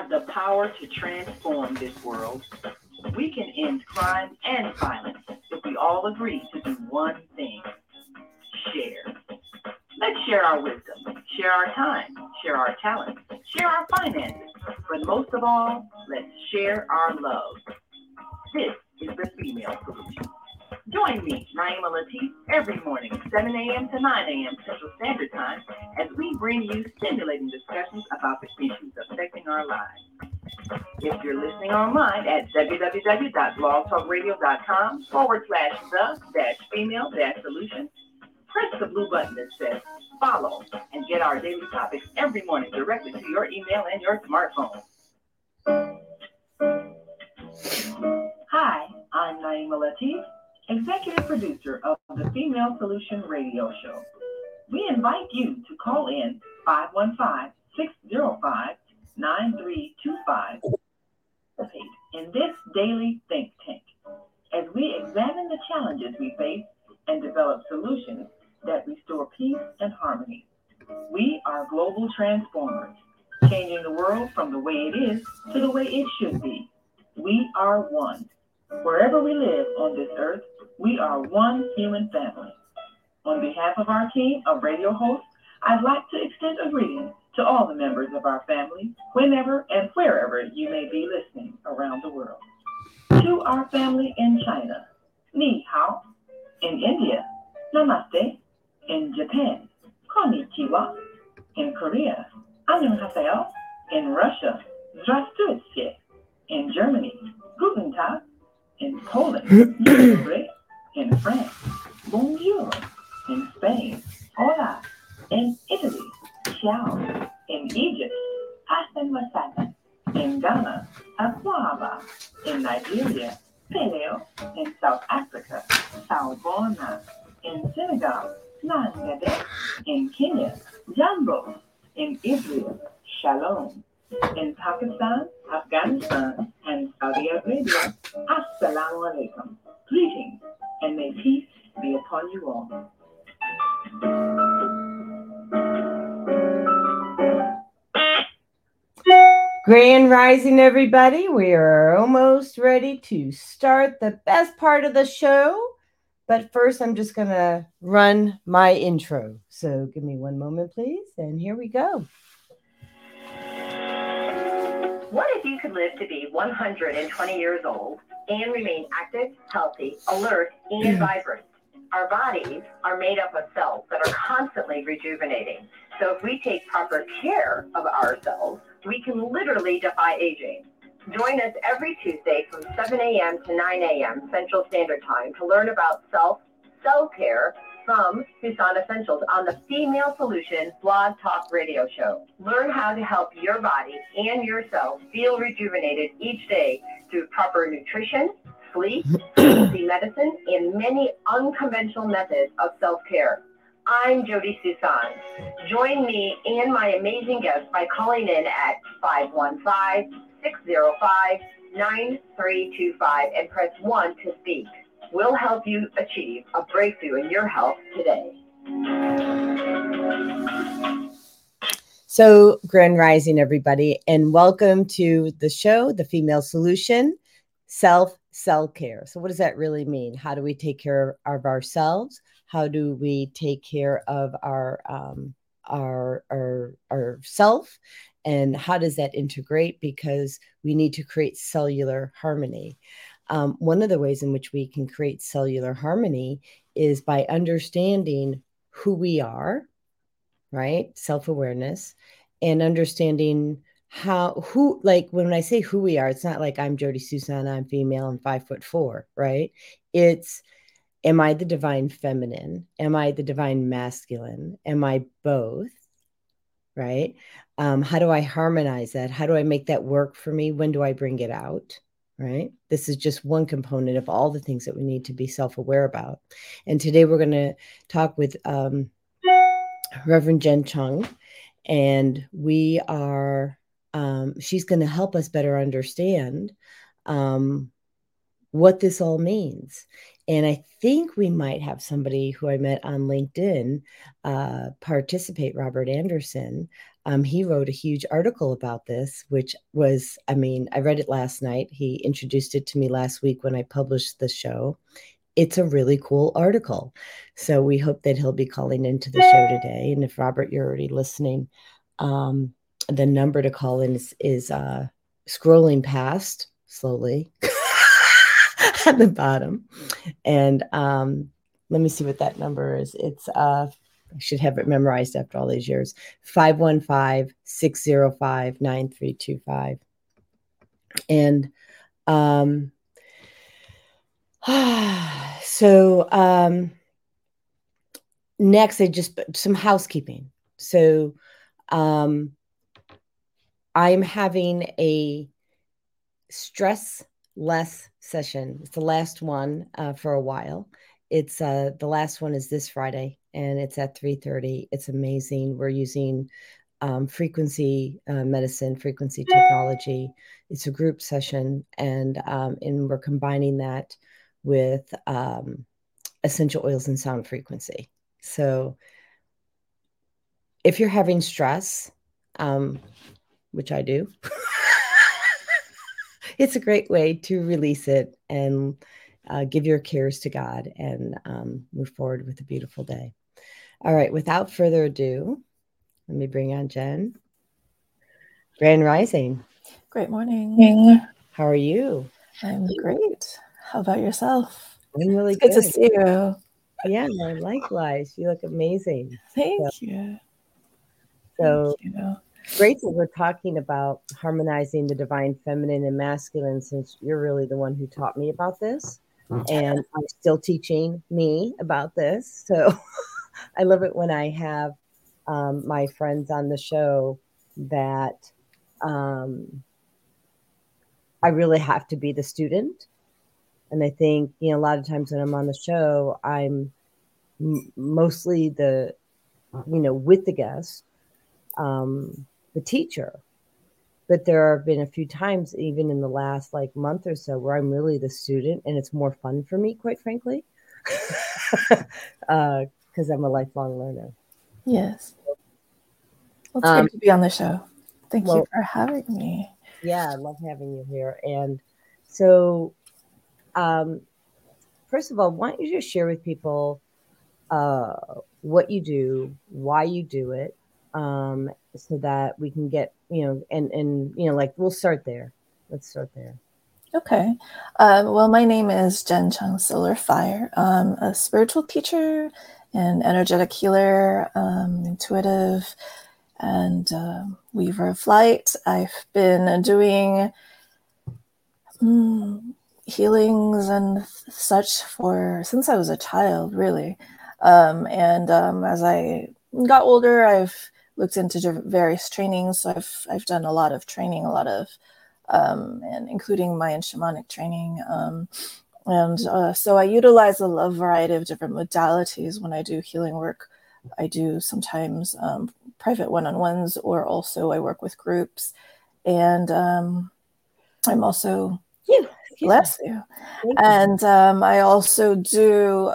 Have the power to transform this world. We can end crime and violence if we all agree to do one thing share. Let's share our wisdom, share our time, share our talent, share our finances, but most of all, let's share our love. This is the female solution. Join me, Naima Latif, every morning, 7 a.m. to 9 a.m. Central Standard Time, as we bring you stimulating discussions about the lives. Online at www.blogtalkradio.com forward slash the dash female dash solution, press the blue button that says follow and get our daily topics every morning directly to your email and your smartphone. Hi, I'm Naima Latif executive producer of the Female Solution Radio Show. We invite you to call in 515 605 9325 in this daily think tank as we examine the challenges we face and develop solutions that restore peace and harmony. We are global transformers, changing the world from the way it is to the way it should be. We are one. Wherever we live on this earth, we are one human family. On behalf of our team of radio hosts, I'd like to extend a greeting to all the members of our family, whenever and wherever you may be listening around the world. To our family in China, Ni Hao. In India, Namaste. In Japan, Konnichiwa. In Korea, Annyeonghaseyo. In Russia, Здравствуйте. In Germany, Guten Tag. In Poland, in France, bonjour, in Spain, hola, in Italy, in Egypt, ahlan wa in Ghana, akwaba, in Nigeria, paleo, in South Africa, sawubona, in Senegal, nangade, in Kenya, jambo, in Israel, shalom, in Pakistan, Afghanistan, and Saudi Arabia, assalamu alaikum. Greetings and may peace be upon you all. Grand Rising, everybody. We are almost ready to start the best part of the show. But first, I'm just going to run my intro. So give me one moment, please. And here we go. What if you could live to be 120 years old and remain active, healthy, alert, and vibrant. Our bodies are made up of cells that are constantly rejuvenating. So if we take proper care of ourselves, we can literally defy aging. Join us every Tuesday from 7 a.m. to 9 a.m. Central Standard Time to learn about self, self care, from Suson Essentials on the Female Solution Blog Talk Radio Show. Learn how to help your body and yourself feel rejuvenated each day through proper nutrition, sleep, healthy medicine, and many unconventional methods of self-care. I'm Jodi Suson. Join me and my amazing guests by calling in at 515-605-9325 and press 1 to speak We'll help you achieve a breakthrough in your health today. So, Grand Rising, everybody, and welcome to the show, The Female Solution Self Cell Care. So, what does that really mean? How do we take care of ourselves? How do we take care of our um, our our our self? And how does that integrate? Because we need to create cellular harmony. Um, one of the ways in which we can create cellular harmony is by understanding who we are, right? Self awareness, and understanding how, who, like when I say who we are, it's not like I'm Jodi Suson I'm female, I'm five foot four, right? It's, am I the divine feminine? Am I the divine masculine? Am I both? Right? Um, how do I harmonize that? How do I make that work for me? When do I bring it out? right? This is just one component of all the things that we need to be self aware about. And today we're going to talk with um, Reverend Jen Chung, and we are, um, she's going to help us better understand um, what this all means. And I think we might have somebody who I met on LinkedIn uh, participate, Robert Anderson. Um, he wrote a huge article about this, which was, I mean, I read it last night. He introduced it to me last week when I published the show. It's a really cool article. So we hope that he'll be calling into the show today. And if Robert, you're already listening, um, the number to call in is, is uh, scrolling past slowly at the bottom. And um, let me see what that number is. It's uh, I should have it memorized after all these years 515 605 9325. And um, so um, next, I just some housekeeping. So um, I'm having a stress less session. It's the last one uh, for a while. It's uh, the last one is this Friday, and it's at 3:30. It's amazing. We're using um, frequency uh, medicine, frequency technology. It's a group session, and um, and we're combining that with um, essential oils and sound frequency. So, if you're having stress, um, which I do. it's a great way to release it and uh, give your cares to God and um, move forward with a beautiful day. All right, without further ado, let me bring on Jen. Grand Rising. Great morning. How are you? I'm great. How about yourself? I'm really it's good. good to see you. Yeah, likewise. You look amazing. Thank so, you. So, Thank you great that we're talking about harmonizing the divine feminine and masculine since you're really the one who taught me about this. Mm. and i'm still teaching me about this. So i love it when i have um, my friends on the show that um, i really have to be the student. And i think you know a lot of times when i'm on the show i'm m- mostly the you know with the guest um, the teacher. But there have been a few times, even in the last like month or so, where I'm really the student, and it's more fun for me, quite frankly, because uh, I'm a lifelong learner. Yes. Well, it's um, good to be on the show. Thank well, you for having me. Yeah, I love having you here. And so, um, first of all, why don't you just share with people uh, what you do, why you do it, um, so that we can get you know and and you know like we'll start there. Let's start there. Okay. Uh, well, my name is Jen Chung Silverfyre. I'm a spiritual teacher and energetic healer, um, intuitive, and uh, weaver of light. I've been doing mm, healings and such for since I was a child, really. Um, and um, as I got older, I've looked into various trainings. So I've I've done a lot of training, a lot of um, and including Mayan shamanic training. Um, and uh, so I utilize a, a, variety of different modalities when I do healing work. I do sometimes um, private one-on-ones, or also I work with groups. And um, I'm also you. bless you. And um, I also do.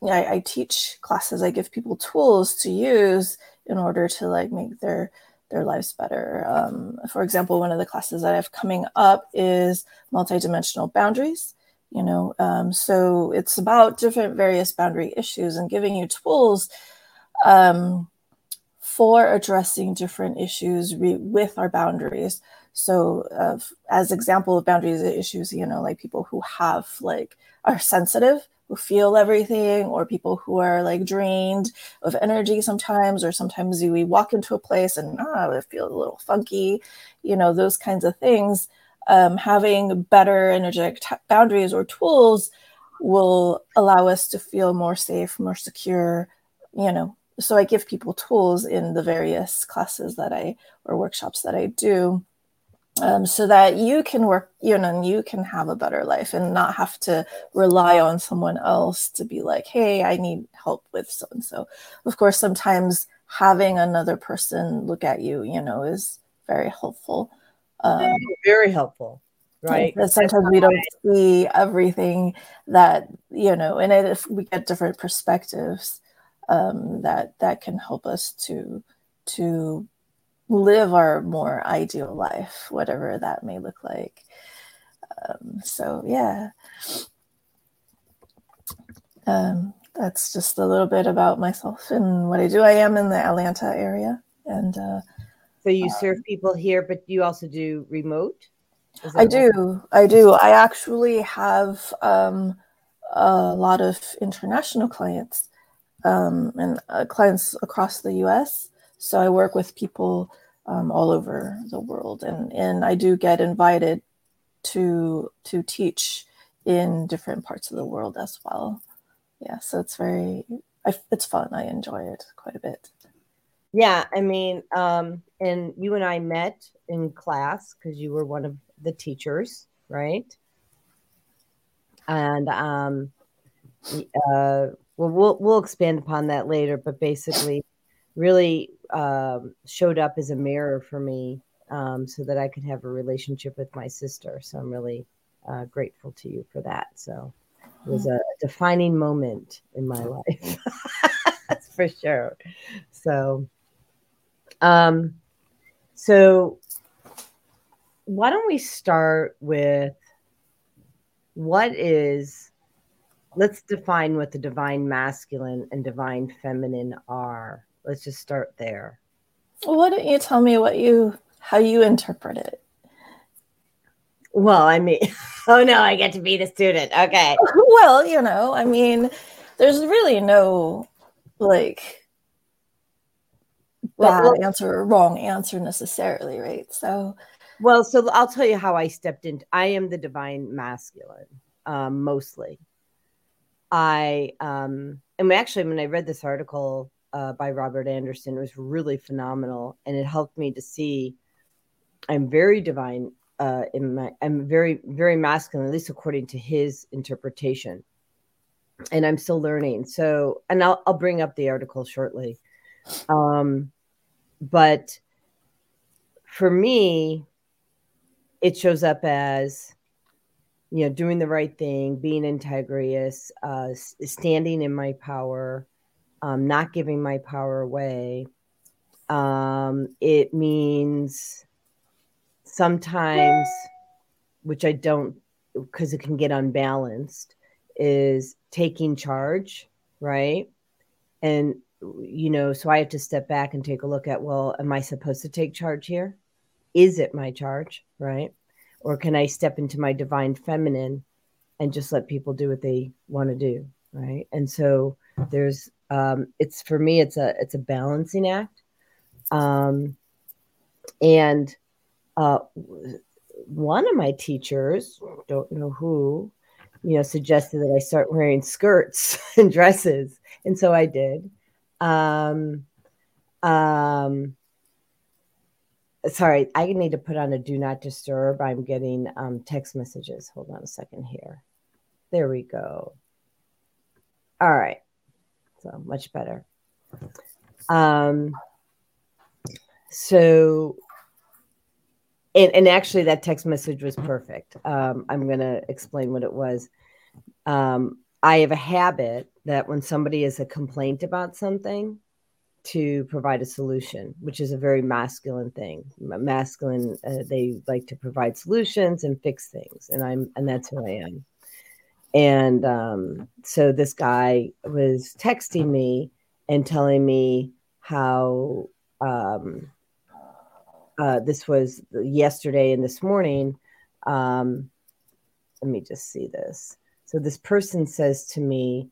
I, I teach classes. I give people tools to use in order to like make their their lives better. Um, for example, one of the classes that I have coming up is multidimensional boundaries. You know, um, so it's about different various boundary issues and giving you tools um, for addressing different issues re- with our boundaries. So, uh, as example of boundaries issues, you know, like people who have like are sensitive who feel everything or people who are like drained of energy sometimes or sometimes we walk into a place and ah, I feel a little funky you know those kinds of things um, having better energetic t- boundaries or tools will allow us to feel more safe more secure you know. So i give people tools in the various classes that i or workshops that i do um, so that you can work, you know, and you can have a better life and not have to rely on someone else to be like, hey, I need help with so and so. Of course, sometimes having another person look at you, you know, is very helpful. Um, very helpful. right? Because sometimes we don't see everything that you know, and if we get different perspectives, um, that that can help us to to live our more ideal life, whatever that may look like. Um, so yeah, um, that's just a little bit about myself and what I do. I am in the Atlanta area, and uh, so you serve people here, but you also do remote. I do. I do. I actually have um, a lot of international clients um, and uh, clients across the U.S. So I work with people um, all over the world, and and I do get invited to to teach in different parts of the world as well. Yeah, so it's very I, it's fun. I enjoy it quite a bit. Yeah, I mean, um, and you and I met in class because you were one of the teachers, right? And um, uh, well, we'll we'll expand upon that later, but basically, really um, showed up as a mirror for me, um, so that I could have a relationship with my sister. So I'm really uh, grateful to you for that. So it was a defining moment in my life, that's for sure. So um, so why don't we start with what is let's define what the divine masculine and divine feminine are. Let's just start there. Why don't you tell me what you how you interpret it? Well, I mean, oh no, I get to be the student. Okay. well, you know, I mean, there's really no like bad well, answer or wrong answer necessarily, right? So, well, so I'll tell you how I stepped in. I am the divine masculine, um, mostly. I um, and actually, when I read this article uh, by Robert Anderson, was really phenomenal, and it helped me to see I'm very divine. Uh, in my, I'm very, very masculine, at least according to his interpretation, and I'm still learning. So, and I'll I'll bring up the article shortly. Um, but for me, it shows up as you know doing the right thing being integrous uh, standing in my power um, not giving my power away um, it means sometimes which i don't because it can get unbalanced is taking charge right and you know, so I have to step back and take a look at, well, am I supposed to take charge here? Is it my charge? Right. Or can I step into my divine feminine and just let people do what they want to do? Right. And so there's, um, it's for me, it's a, it's a balancing act. Um, and, uh, one of my teachers, don't know who, you know, suggested that I start wearing skirts and dresses. And so I did um, um, sorry, I need to put on a do not disturb. I'm getting um, text messages. Hold on a second here. There we go. All right. So much better. Um, so, and, and actually, that text message was perfect. Um, I'm going to explain what it was. Um, I have a habit that when somebody has a complaint about something, to provide a solution, which is a very masculine thing. Masculine, uh, they like to provide solutions and fix things, and I'm and that's who I am. And um, so this guy was texting me and telling me how um, uh, this was yesterday and this morning. Um, let me just see this. So this person says to me,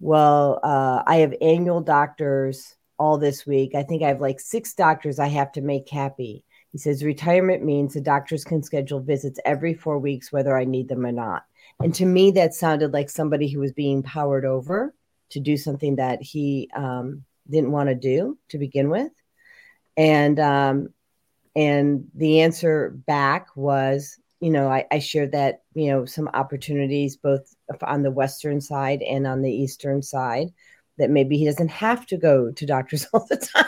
Well, uh, I have annual doctors all this week. I think I have like six doctors I have to make happy. He says retirement means the doctors can schedule visits every four weeks, whether I need them or not. And to me, that sounded like somebody who was being powered over to do something that he um, didn't want to do to begin with. And um, and the answer back was you know, I, I shared that, you know, some opportunities both on the Western side and on the Eastern side that maybe he doesn't have to go to doctors all the time.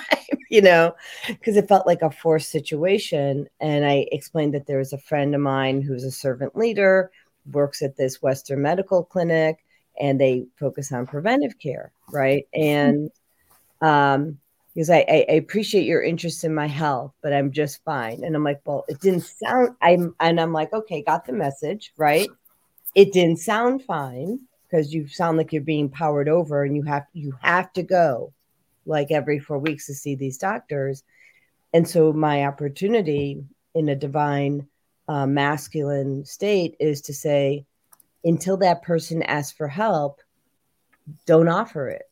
you know, because it felt like a forced situation. And I explained that there was a friend of mine who's a servant leader, works at this Western medical clinic, and they focus on preventive care, right? And um, because I, I, I appreciate your interest in my health, but I'm just fine. And I'm like, well, it didn't sound. I'm and I'm like, okay, got the message, right? It didn't sound fine because you sound like you're being powered over, and you have you have to go like every four weeks to see these doctors. And so my opportunity in a divine uh, masculine state is to say, until that person asks for help, don't offer it.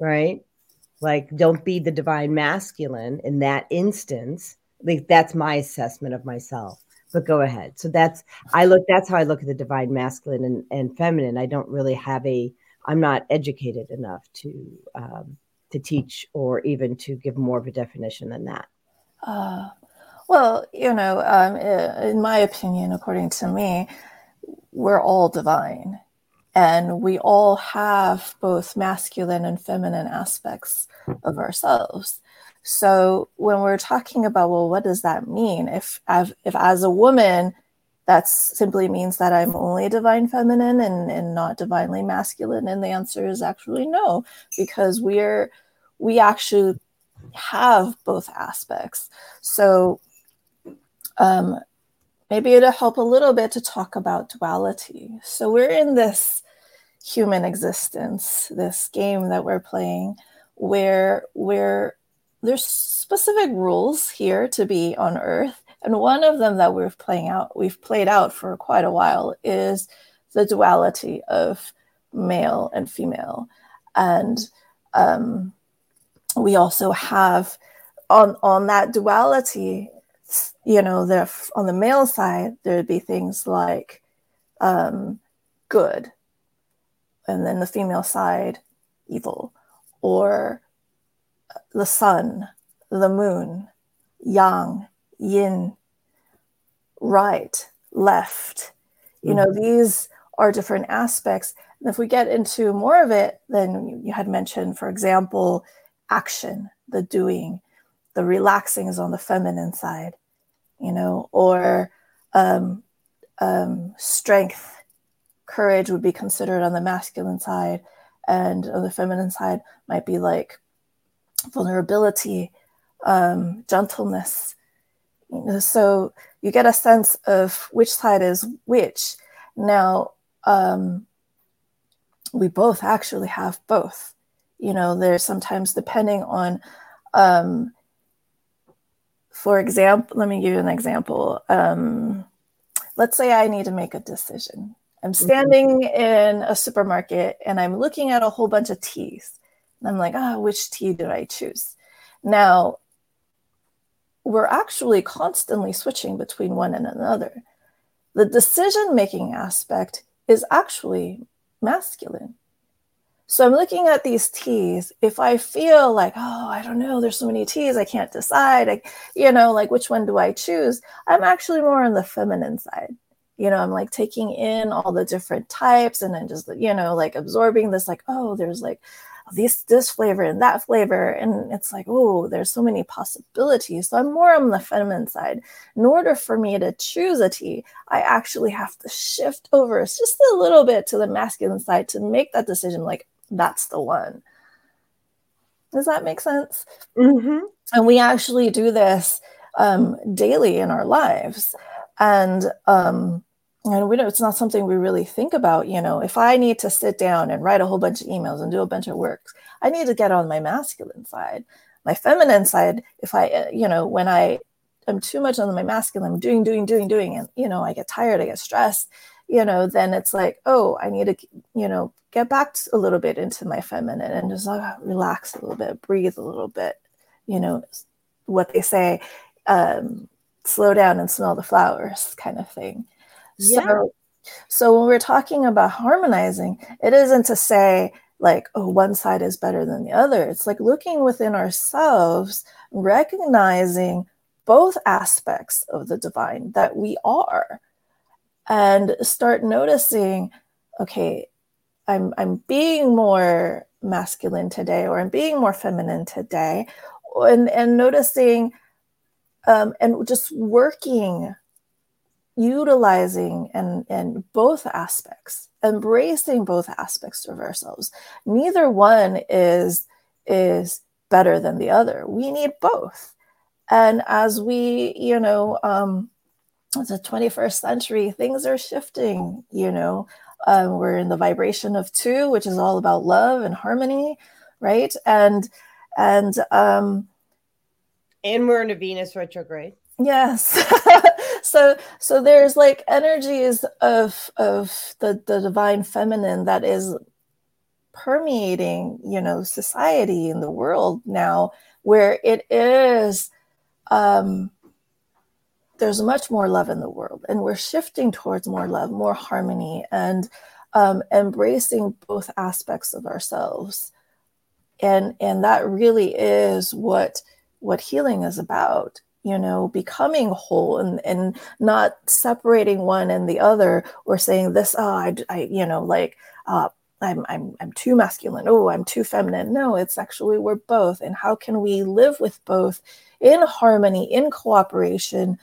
Right? Like, don't be the divine masculine in that instance. Like, that's my assessment of myself. But go ahead. So that's I look. That's how I look at the divine masculine and, and feminine. I don't really have a. I'm not educated enough to um, to teach or even to give more of a definition than that. Uh, well, you know, um, in my opinion, according to me, we're all divine and we all have both masculine and feminine aspects of ourselves. So when we're talking about, well, what does that mean? If, I've, if as a woman, that simply means that I'm only divine feminine and, and not divinely masculine. And the answer is actually no, because we're, we actually have both aspects. So um, maybe it'll help a little bit to talk about duality. So we're in this human existence, this game that we're playing, where where there's specific rules here to be on Earth, and one of them that we're playing out, we've played out for quite a while, is the duality of male and female, and um, we also have on on that duality you know, there on the male side, there'd be things like um, good, and then the female side, evil, or the sun, the moon, yang, yin, right, left. You know, mm-hmm. these are different aspects. And if we get into more of it, then you had mentioned, for example, action, the doing, the relaxing is on the feminine side, you know, or um, um, strength, courage would be considered on the masculine side, and on the feminine side might be like vulnerability, um, gentleness. You know, so you get a sense of which side is which. Now, um, we both actually have both. You know, there's sometimes depending on um, for example, let me give you an example. Um, let's say I need to make a decision. I'm mm-hmm. standing mm-hmm. in a supermarket and I'm looking at a whole bunch of teas. And I'm like, ah, oh, which tea do I choose? Now, we're actually constantly switching between one and another. The decision making aspect is actually masculine. So I'm looking at these teas. If I feel like, oh, I don't know, there's so many teas, I can't decide, I, you know, like which one do I choose? I'm actually more on the feminine side. You know, I'm like taking in all the different types and then just, you know, like absorbing this, like, oh, there's like this this flavor and that flavor. And it's like, oh, there's so many possibilities. So I'm more on the feminine side. In order for me to choose a tea, I actually have to shift over just a little bit to the masculine side to make that decision like, that's the one. Does that make sense? Mm-hmm. And we actually do this um, daily in our lives. And um, and we know it's not something we really think about. You know, if I need to sit down and write a whole bunch of emails and do a bunch of work, I need to get on my masculine side. My feminine side, if I, uh, you know, when I am too much on my masculine, I'm doing, doing, doing, doing, and you know, I get tired, I get stressed you know, then it's like, oh, I need to, you know, get back a little bit into my feminine and just uh, relax a little bit, breathe a little bit, you know, what they say, um, slow down and smell the flowers kind of thing. Yeah. So, so when we're talking about harmonizing, it isn't to say like, oh, one side is better than the other. It's like looking within ourselves, recognizing both aspects of the divine that we are and start noticing okay i'm i'm being more masculine today or i'm being more feminine today and and noticing um, and just working utilizing and and both aspects embracing both aspects of ourselves. Neither one is is better than the other. We need both. And as we you know um the 21st century. Things are shifting you know? Um, we're in the vibration of two which is all about love and harmony right? And and um and we're in a venus retrograde. Yes. So so there's like energies of of the the divine feminine that is permeating you know society in the world now where it is um there's much more love in the world and we're shifting towards more love more harmony and um, embracing both aspects of ourselves. And and that really is what what healing is about you know becoming whole and and not separating one and the other or saying this oh i, I you know like uh, I'm, I'm i'm too masculine. Oh i'm too feminine. No it's actually we're both and how can we live with both in harmony in cooperation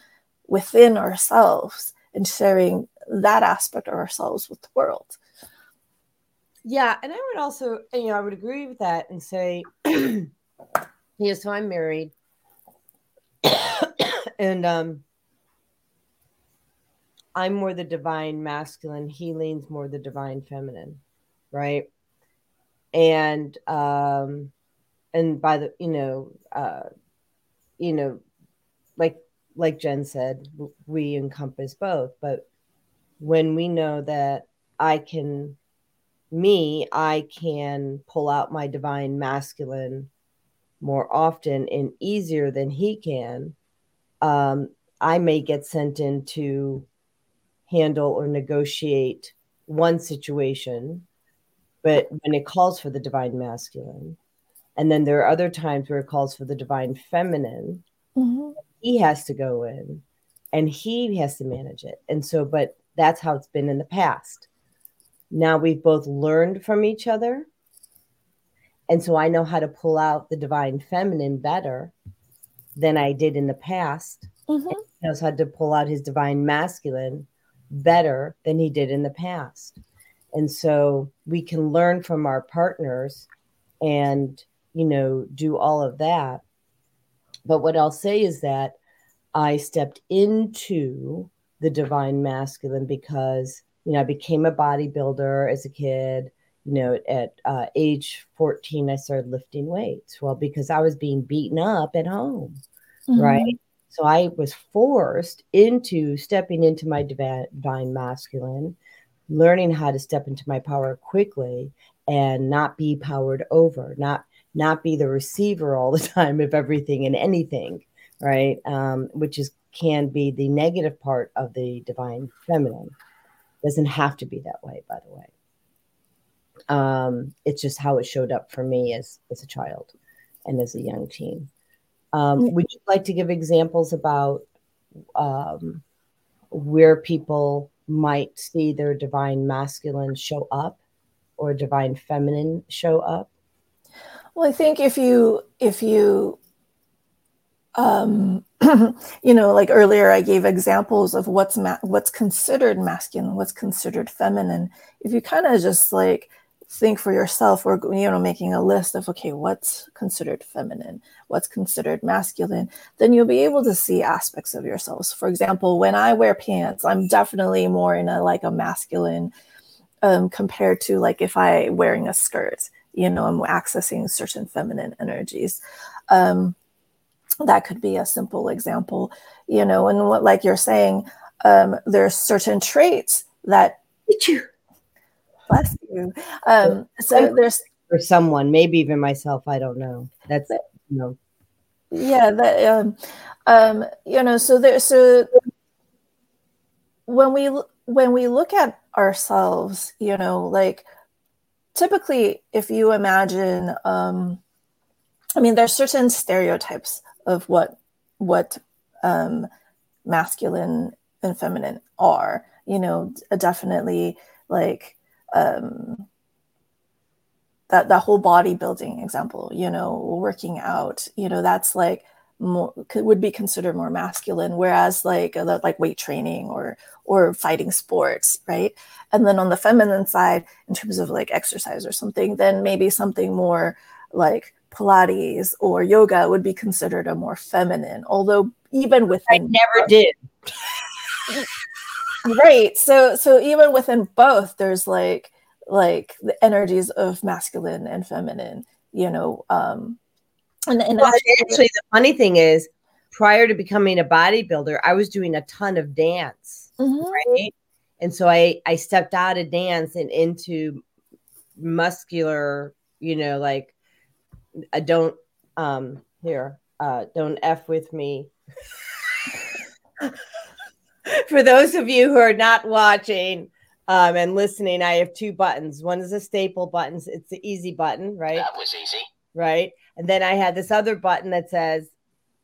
within ourselves and sharing that aspect of ourselves with the world. Yeah and i would also you know i would agree with that and say you know so i'm married. And um I'm more the divine masculine, he leans more the divine feminine, right? And um and by the you know uh you know like like Jen said, we encompass both, but when we know that I can me, I can pull out my divine masculine more often and easier than he can, um, I may get sent in to handle or negotiate one situation, but when it calls for the divine masculine, and then there are other times where it calls for the divine feminine, mm-hmm. He has to go in and he has to manage it. And so, but that's how it's been in the past. Now we've both learned from each other and so I know how to pull out the divine feminine better than I did in the past. Mm-hmm. He knows how to pull out his divine masculine better than he did in the past. And so we can learn from our partners and, you know, do all of that. But what I'll say is that I stepped into the divine masculine because, you know, I became a bodybuilder as a kid you know, at uh, age 14, I started lifting weights. Well, because I was being beaten up at home, mm-hmm. right? So I was forced into stepping into my divine masculine, learning how to step into my power quickly and not be powered over, not not be the receiver all the time of everything and anything, right? Um, which is can be the negative part of the divine feminine. Doesn't have to be that way, by the way. Um, it's just how it showed up for me as as a child and as a young teen. Um, mm. would you like to give examples about um, where people might see their divine masculine show up or divine feminine show up? Well, I think if you if you um, you know, like earlier, I gave examples of what's ma- what's considered masculine, what's considered feminine. If you kind of just like think for yourself or you know making a list of okay what's considered feminine what's considered masculine then you'll be able to see aspects of yourselves for example when i wear pants i'm definitely more in a like a masculine um, compared to like if i wearing a skirt you know i'm accessing certain feminine energies um, that could be a simple example you know and what like you're saying um, there's certain traits that Bless you. Um, so there's for someone, maybe even myself. I don't know. That's you know. Yeah, that um, um, you know. So there. So when we when we look at ourselves, you know, like typically, if you imagine, um, I mean, there's certain stereotypes of what what um, masculine and feminine are. You know, definitely like um, that that whole bodybuilding example you know working out you know that's like more would be considered more masculine whereas like like weight training or or fighting sports right? And then on the feminine side in terms of like exercise or something then maybe something more like pilates or yoga would be considered a more feminine although even within i never did. Right so so even within both there's like like the energies of masculine and feminine you know um and, and well, actually, actually, the funny thing is, prior to becoming a bodybuilder, I was doing a ton of dance, mm-hmm. right? And so I I stepped out of dance and into muscular, you know, like I don't um here, uh don't F with me. For those of you who are not watching um and listening, I have two buttons. One is a staple button. It's the easy button, right? That was easy. Right. And then I had this other button that says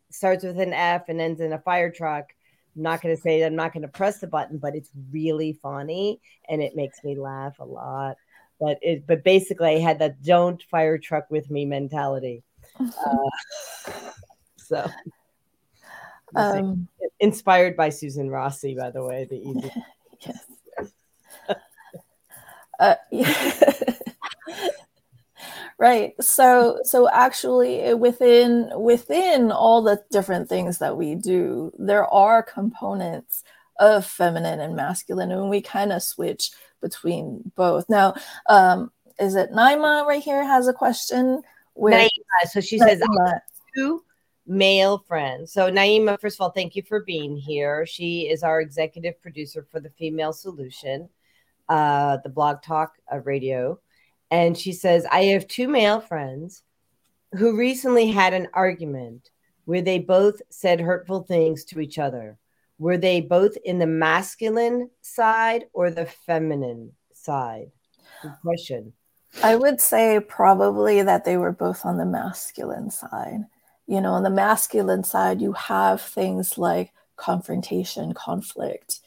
starts with an F and ends in a fire truck. I'm not going to say that I'm not going to press the button, but it's really funny and it makes me laugh a lot. But it, but basically, I had that "don't fire truck with me" mentality. Uh, so, um, inspired by Susan Rossi, by the way, the easy. yes. uh, yeah. Right. So so actually eh, within within all the different things that we do there are components of feminine and masculine and we kind of switch between both. Now um is it naima right here has a question where naima, so she says two male friends. So naima first of all thank you for being here. She is our executive producer for the female solution uh the blog talk uh, radio and she says, I have two male friends who recently had an argument where they both said hurtful things to each other. Were they both in the masculine side or the feminine side? Good question. I would say probably that they were both on the masculine side. You know, on the masculine side, you have things like confrontation, conflict,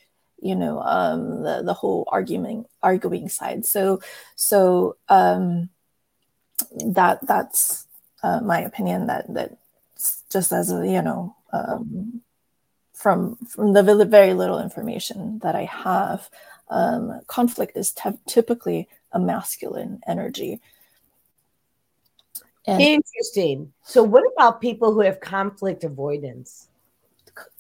you know um, the the whole arguing arguing side. So so um, that that's uh, my opinion. That that just as a you know um, from from the very little information that I have, um, conflict is t- typically a masculine energy. And Interesting. So, what about people who have conflict avoidance?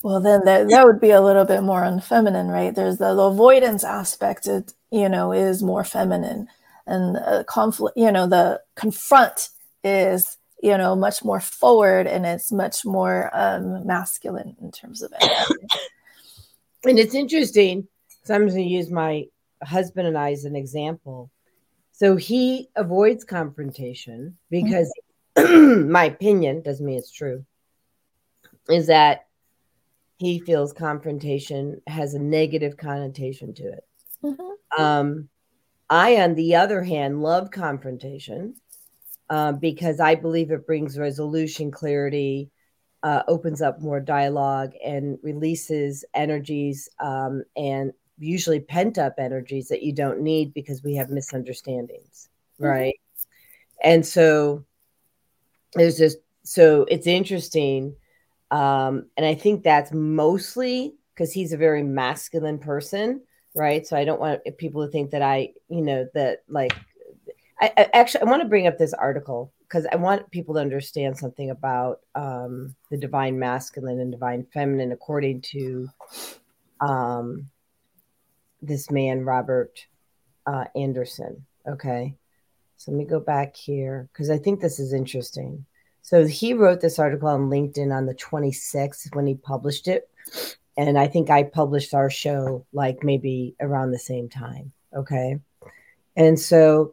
Well then that, that would be a little bit more unfeminine right? There's the, the avoidance aspect it you know is more feminine. And the conflict you know the confront is you know much more forward and it's much more um, masculine in terms of it. And it's interesting so i'm going to use my husband and i as an example. So he avoids confrontation because mm-hmm. my opinion doesn't mean it's true is that he feels confrontation has a negative connotation to it. Mm-hmm. Um, I, on the other hand, love confrontation uh, because I believe it brings resolution, clarity, uh, opens up more dialogue, and releases energies um, and usually pent up energies that you don't need because we have misunderstandings, mm-hmm. right? And so there's just so it's interesting um, and I think that's mostly because he's a very masculine person, right? So I don't want people to think that I, you know, that like, I, I actually I want to bring up this article because I want people to understand something about um, the divine masculine and divine feminine, according to um, this man Robert uh, Anderson. Okay, so let me go back here because I think this is interesting. So he wrote this article on LinkedIn on the 26th when he published it. And I think I published our show like maybe around the same time. Okay. And so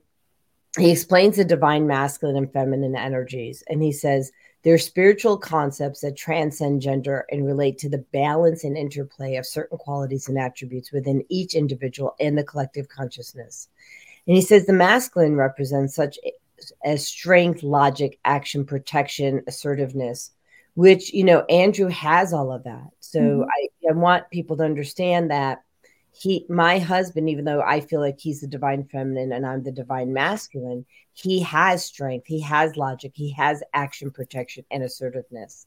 he explains the divine masculine and feminine energies. And he says they're spiritual concepts that transcend gender and relate to the balance and interplay of certain qualities and attributes within each individual and the collective consciousness. And he says the masculine represents such as strength, logic, action, protection, assertiveness, which, you know, Andrew has all of that. So mm-hmm. I, I want people to understand that he my husband even though i feel like he's the divine feminine and i'm the divine masculine he has strength he has logic he has action protection and assertiveness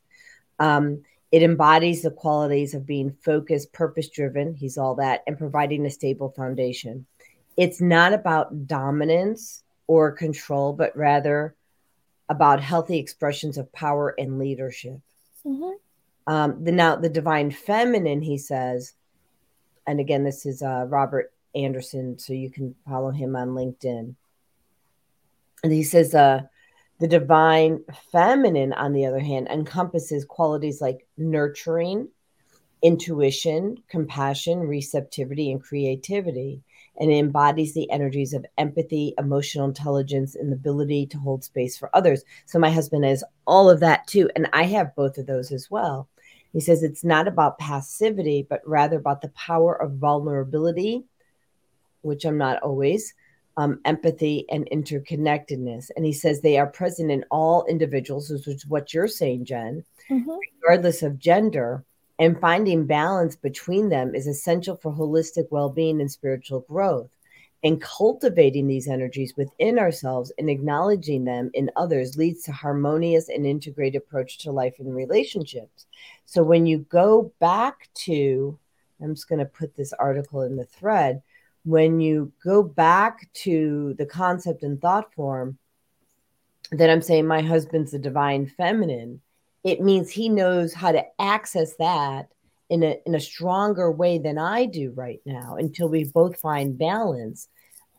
um, it embodies the qualities of being focused purpose driven he's all that and providing a stable foundation it's not about dominance or control but rather about healthy expressions of power and leadership mm-hmm. um, the now the divine feminine he says and again, this is uh, Robert Anderson, so you can follow him on LinkedIn. And he says, uh, the divine feminine, on the other hand, encompasses qualities like nurturing, intuition, compassion, receptivity, and creativity, and it embodies the energies of empathy, emotional intelligence, and the ability to hold space for others. So my husband has all of that too, and I have both of those as well. He says it's not about passivity, but rather about the power of vulnerability, which I'm not always, um, empathy, and interconnectedness. And he says they are present in all individuals, which is what you're saying, Jen, mm-hmm. regardless of gender. And finding balance between them is essential for holistic well being and spiritual growth. And cultivating these energies within ourselves and acknowledging them in others leads to harmonious and integrated approach to life and relationships. So when you go back to i'm just going to put this article in the thread when you go back to the concept and thought form that i'm saying my husband's the divine feminine it means he knows how to access that in a in a stronger way than I do right now until we both find balance.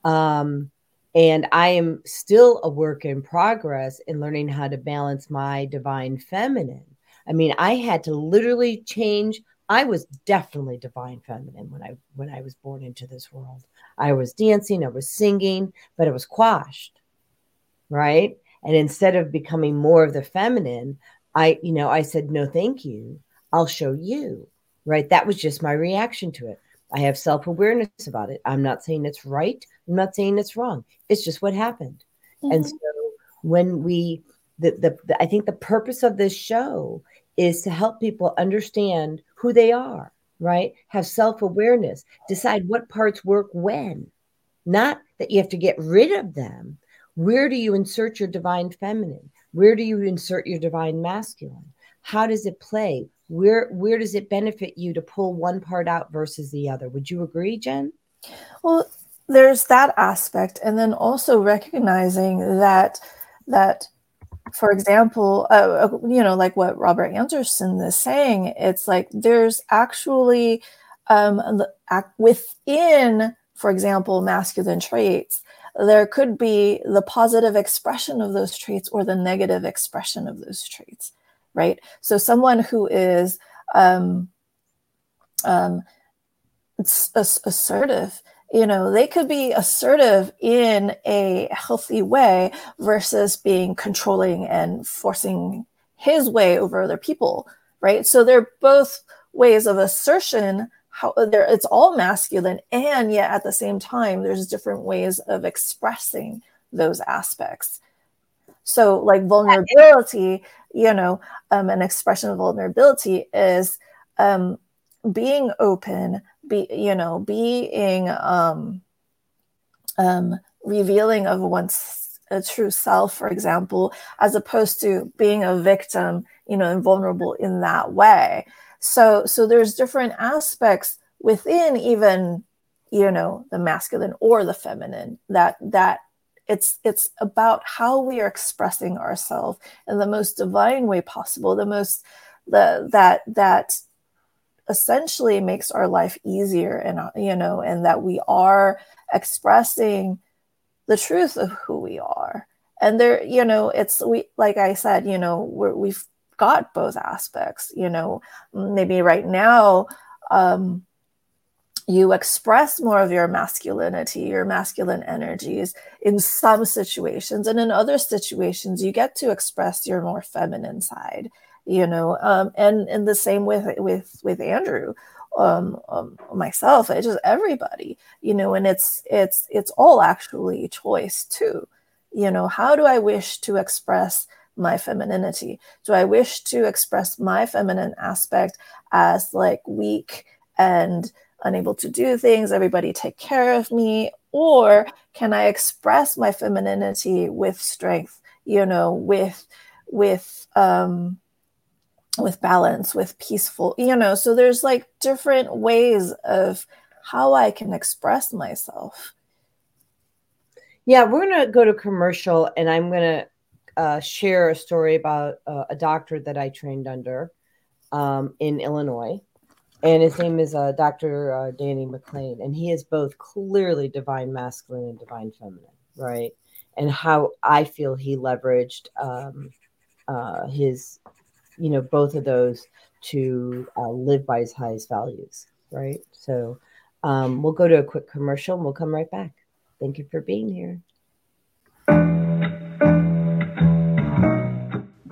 Um, and I am still a work in progress in learning how to balance my divine feminine. I mean, I had to literally change. I was definitely divine feminine when I when I was born into this world. I was dancing, I was singing, but it was quashed, right? And instead of becoming more of the feminine, I, you know, I said, no, thank you. I'll show you, right? That was just my reaction to it. I have self awareness about it. I'm not saying it's right. I'm not saying it's wrong. It's just what happened. Mm-hmm. And so when we, the, the, the, I think the purpose of this show is to help people understand who they are, right? Have self awareness, decide what parts work when, not that you have to get rid of them. Where do you insert your divine feminine? Where do you insert your divine masculine? How does it play? where where does it benefit you to pull one part out versus the other would you agree jen well there's that aspect and then also recognizing that that for example uh, uh you know like what robert anderson is saying it's like there's actually um, within for example masculine traits there could be the positive expression of those traits or the negative expression of those traits right? So someone who is um, um, assertive, you know, they could be assertive in a healthy way versus being controlling and forcing his way over other people, right? So they're both ways of assertion. How there, it's all masculine, and yet at the same time, there's different ways of expressing those aspects. So, like vulnerability, you know, um, an expression of vulnerability is um, being open, be you know, being um, um, revealing of one's true self, for example, as opposed to being a victim, you know, and vulnerable in that way. So, so there's different aspects within even, you know, the masculine or the feminine that that it's it's about how we are expressing ourselves in the most divine way possible the most the that that essentially makes our life easier and uh, you know and that we are expressing the truth of who we are. And there you know it's we like i said you know we're, we've got both aspects you know maybe right now um you express more of your masculinity, your masculine energies in some situations. And in other situations, you get to express your more feminine side, you know, um, and, and the same with, with, with Andrew. Um, um, myself, it's just everybody, you know, and it's it's it's all actually choice too. You know, how do I wish to express my femininity? Do I wish to express my feminine aspect as like weak and unable to do things everybody take care of me? Or can i express my femininity with strength you know with with um with balance with peaceful you know? So there's like different ways of how i can express myself. Yeah we're going to go to commercial and i'm going to uh, share a story about uh, a doctor that i trained under um, in illinois. And his name is uh, dr uh, danny mclean. And he is both clearly divine masculine and divine feminine right? And how i feel he leveraged um, uh, his you know both of those to uh, live by his highest values right? So um, we'll go to a quick commercial and we'll come right back. Thank you for being here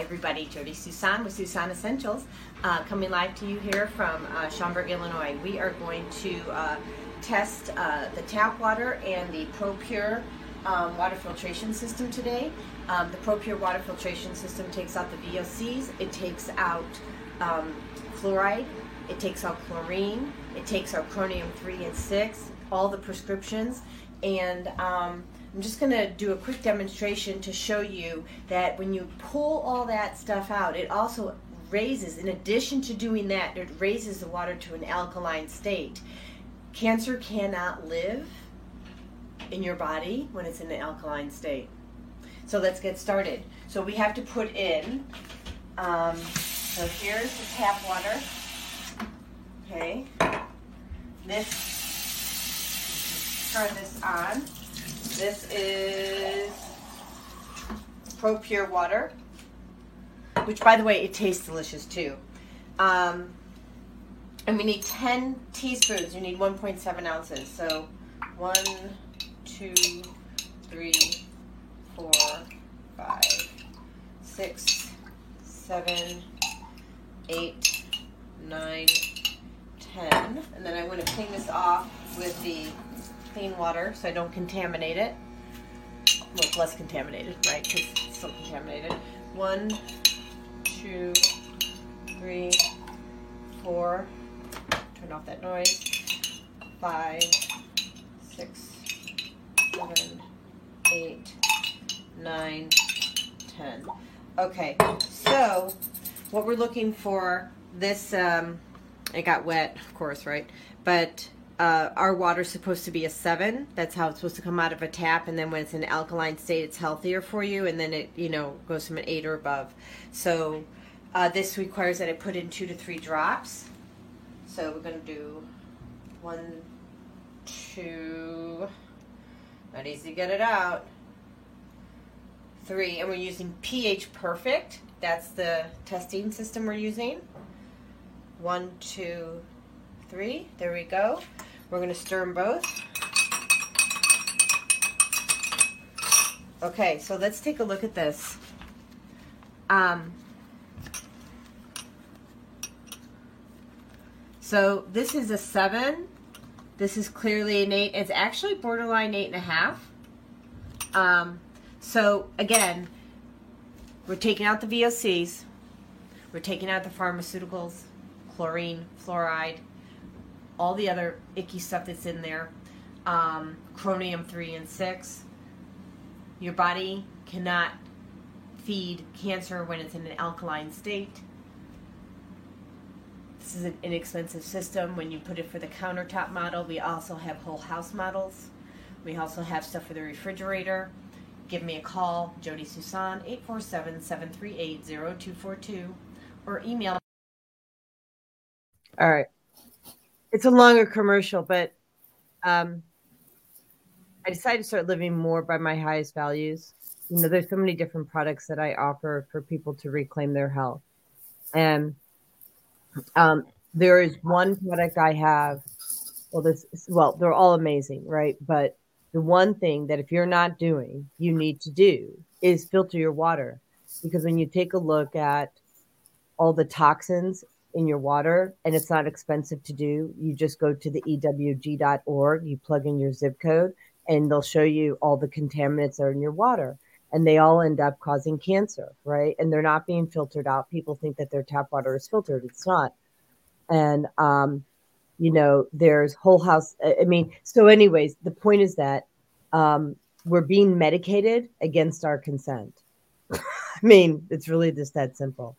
Everybody. Jodi Suson with Suson Essentials, uh, coming live to you here from uh, Schaumburg, Illinois. We are going to uh, test uh, the tap water and the ProPure um, water filtration system today. Um, the ProPure water filtration system takes out the VOCs, it takes out um, fluoride, it takes out chlorine, it takes out chromium 3 and 6, all the prescriptions, and um, I'm just going to do a quick demonstration to show you that when you pull all that stuff out, it also raises, in addition to doing that, it raises the water to an alkaline state. Cancer cannot live in your body when it's in an alkaline state. So let's get started. So we have to put in, um, so here's the tap water. Okay. This, turn this on. This is ProPure water, which, by the way, it tastes delicious too. Um, and we need 10 teaspoons. You need 1.7 ounces. So one, two, three, four, five, six, seven, eight, nine, ten. And then I'm going to clean this off with the clean water so I don't contaminate it. Well, less contaminated, right? Because it's still contaminated. One, two, three, four. Turn off that noise. Five, six, seven, eight, nine, ten. Okay, so what we're looking for this um, it got wet, of course, right? But uh, our water's supposed to be a seven. That's how it's supposed to come out of a tap. And then when it's in an alkaline state, it's healthier for you. And then it, you know, goes from an eight or above. So uh, this requires that I put in two to three drops. So we're going to do one, two, not easy to get it out, three. And we're using pH Perfect. That's the testing system we're using. One, two, three. There we go. We're going to stir them both. Okay, so let's take a look at this. Um, so this is a seven. This is clearly an eight. It's actually borderline eight and a half. Um, so again, we're taking out the VOCs. We're taking out the pharmaceuticals, chlorine, fluoride, all the other icky stuff that's in there, um, chromium 3 and 6. Your body cannot feed cancer when it's in an alkaline state. This is an inexpensive system. When you put it for the countertop model, we also have whole house models. We also have stuff for the refrigerator. Give me a call, Jodi Suson, 847 738 0242, or email. All right. It's a longer commercial, but um, I decided to start living more by my highest values. You know, there's so many different products that I offer for people to reclaim their health. And um, there is one product I have. Well, this well, they're all amazing, right? But the one thing that if you're not doing, you need to do is filter your water. Because when you take a look at all the toxins in your water and it's not expensive to do, you just go to the ewg.org, you plug in your zip code, and they'll show you all the contaminants that are in your water. And they all end up causing cancer, right? And they're not being filtered out. People think that their tap water is filtered. It's not. And um, you know, there's whole house. I mean, so, anyways, the point is that um, we're being medicated against our consent. I mean, it's really just that simple.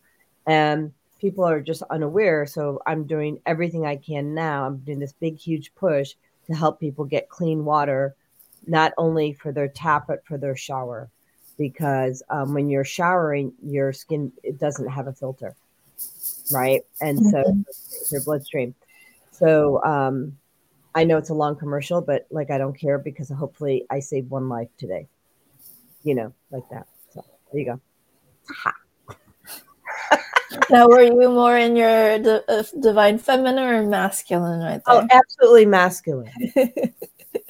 And people are just unaware. So, I'm doing everything I can now. I'm doing this big, huge push to help people get clean water, not only for their tap, but for their shower. Because um, when you're showering, your skin it doesn't have a filter, right? And mm-hmm. so your bloodstream. So um, I know it's a long commercial, but like I don't care because hopefully I save one life today. You know, like that. So there you go. Now, were you more in your uh, divine feminine or masculine right oh, there? Oh, absolutely masculine.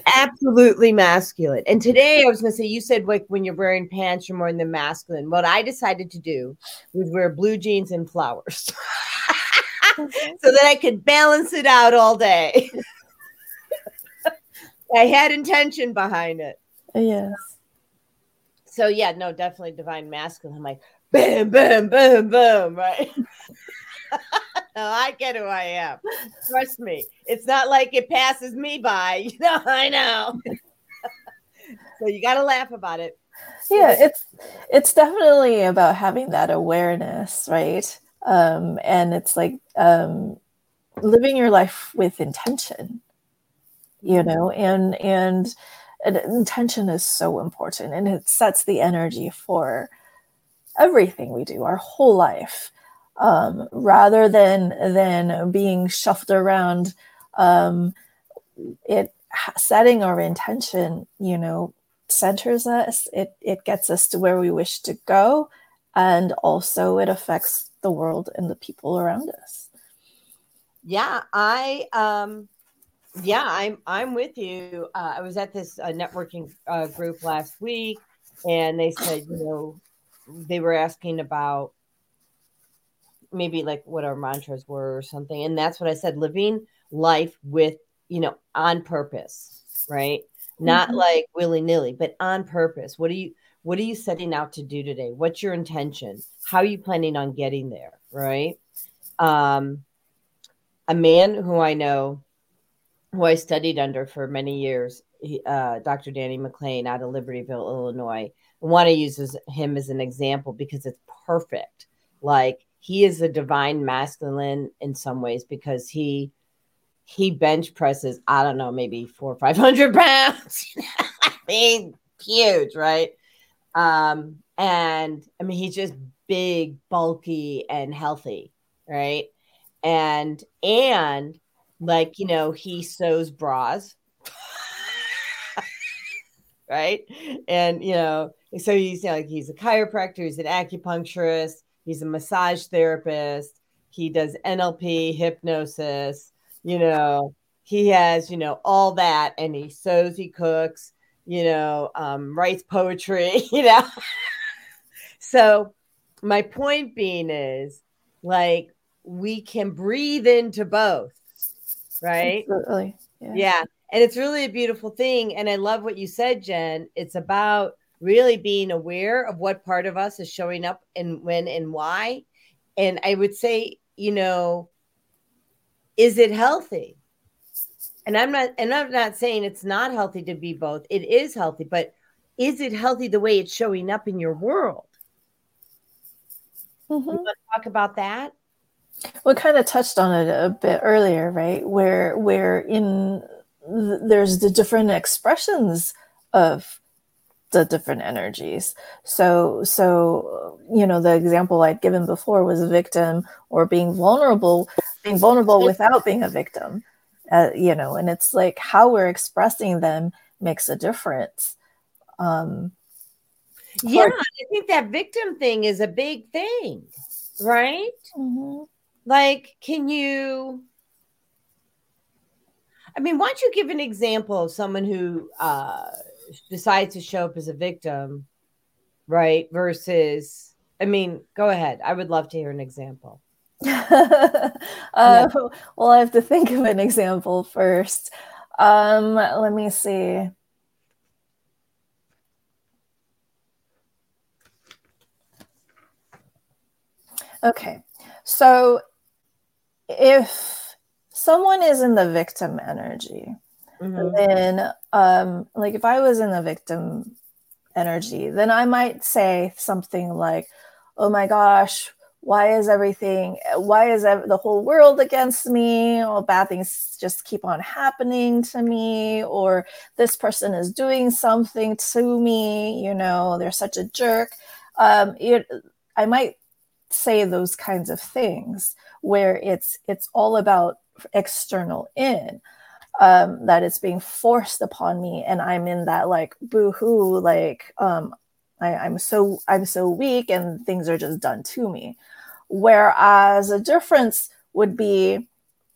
absolutely masculine. And today I was going to say, you said like when you're wearing pants, you're more in the masculine. What I decided to do was wear blue jeans and flowers. so that I could balance it out all day. I had intention behind it. Yes. So yeah, no, definitely divine masculine. I'm like, bam, bam, bam, bam, right? no, I get who I am. Trust me. It's not like it passes me by. You know, I know. so you gotta laugh about it. Yeah, it's it's definitely about having that awareness, right? um, and it's like um, living your life with intention you know and and intention is so important and it sets the energy for everything we do our whole life um, rather than than being shuffled around um, it setting our intention you know centers us it it gets us to where we wish to go and also it affects the world and the people around us. Yeah, I um yeah, I'm I'm with you. Uh, I was at this uh, networking uh, group last week and they said, you know, they were asking about maybe like what our mantras were or something and that's what I said living life with, you know, on purpose, right? Not mm-hmm. like willy-nilly, but on purpose. What do you what are you setting out to do today? What's your intention? How are you planning on getting there? Right. Um, a man who I know, who I studied under for many years, he, uh, Dr. Danny McLean out of Libertyville, Illinois. Want to use him as an example because it's perfect. Like he is a divine masculine in some ways because he he bench presses I don't know maybe four or five hundred pounds. I mean, huge, right? Um, and I mean, he's just big, bulky, and healthy, right? And and like you know, he sews bras, right? And you know, so he's you know, like he's a chiropractor, he's an acupuncturist, he's a massage therapist, he does NLP, hypnosis, you know, he has you know all that, and he sews, he cooks, you know, um, writes poetry, you know. so my point being is like we can breathe into both, right? Absolutely. Yeah. yeah. And it's really a beautiful thing. And I love what you said, Jen. It's about really being aware of what part of us is showing up and when and why. And I would say, you know, is it healthy? and I'm not and I'm not saying it's not healthy to be both. It is healthy, but is it healthy the way it's showing up in your world? Mm-hmm. You want to talk about that? We kind of touched on it a bit earlier, right? Where where in there's the different expressions of the different energies. So so you know the example I'd given before was a victim or being vulnerable, being vulnerable without being a victim. Uh, you know, and it's like how we're expressing them makes a difference. Um, yeah, I think that victim thing is a big thing, right? Mm-hmm. Like, can you? I mean, why don't you give an example of someone who uh, decides to show up as a victim, right? Versus, I mean, go ahead. I would love to hear an example. uh, yeah. Well, I have to think of an example first. Um, let me see. Okay, so if someone is in the victim energy, mm-hmm. then um, like if I was in the victim energy, then I might say something like, "Oh my gosh, why is everything? Why is the whole world against me? All bad things just keep on happening to me, or this person is doing something to me. You know, they're such a jerk." Um, it, I might say those kinds of things where it's it's all about external in um, that it's being forced upon me and i'm in that like boo-hoo like um, I, i'm so i'm so weak and things are just done to me. Whereas a difference would be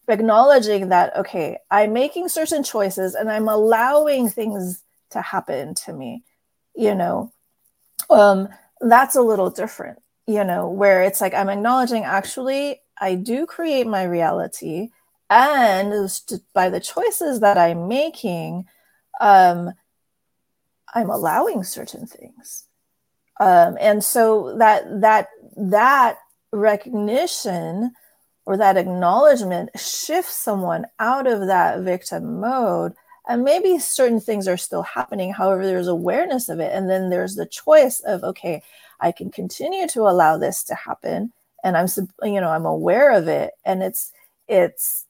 acknowledging that okay i'm making certain choices and i'm allowing things to happen to me you know? Um, that's a little different you know, where it's like I'm acknowledging actually I do create my reality and by the choices that I'm making, um, I'm allowing certain things. Um, and so that that that recognition or that acknowledgement shifts someone out of that victim mode. And maybe certain things are still happening however there's awareness of it. And then there's the choice of okay I can continue to allow this to happen. And I'm you know I'm aware of it. And it's it's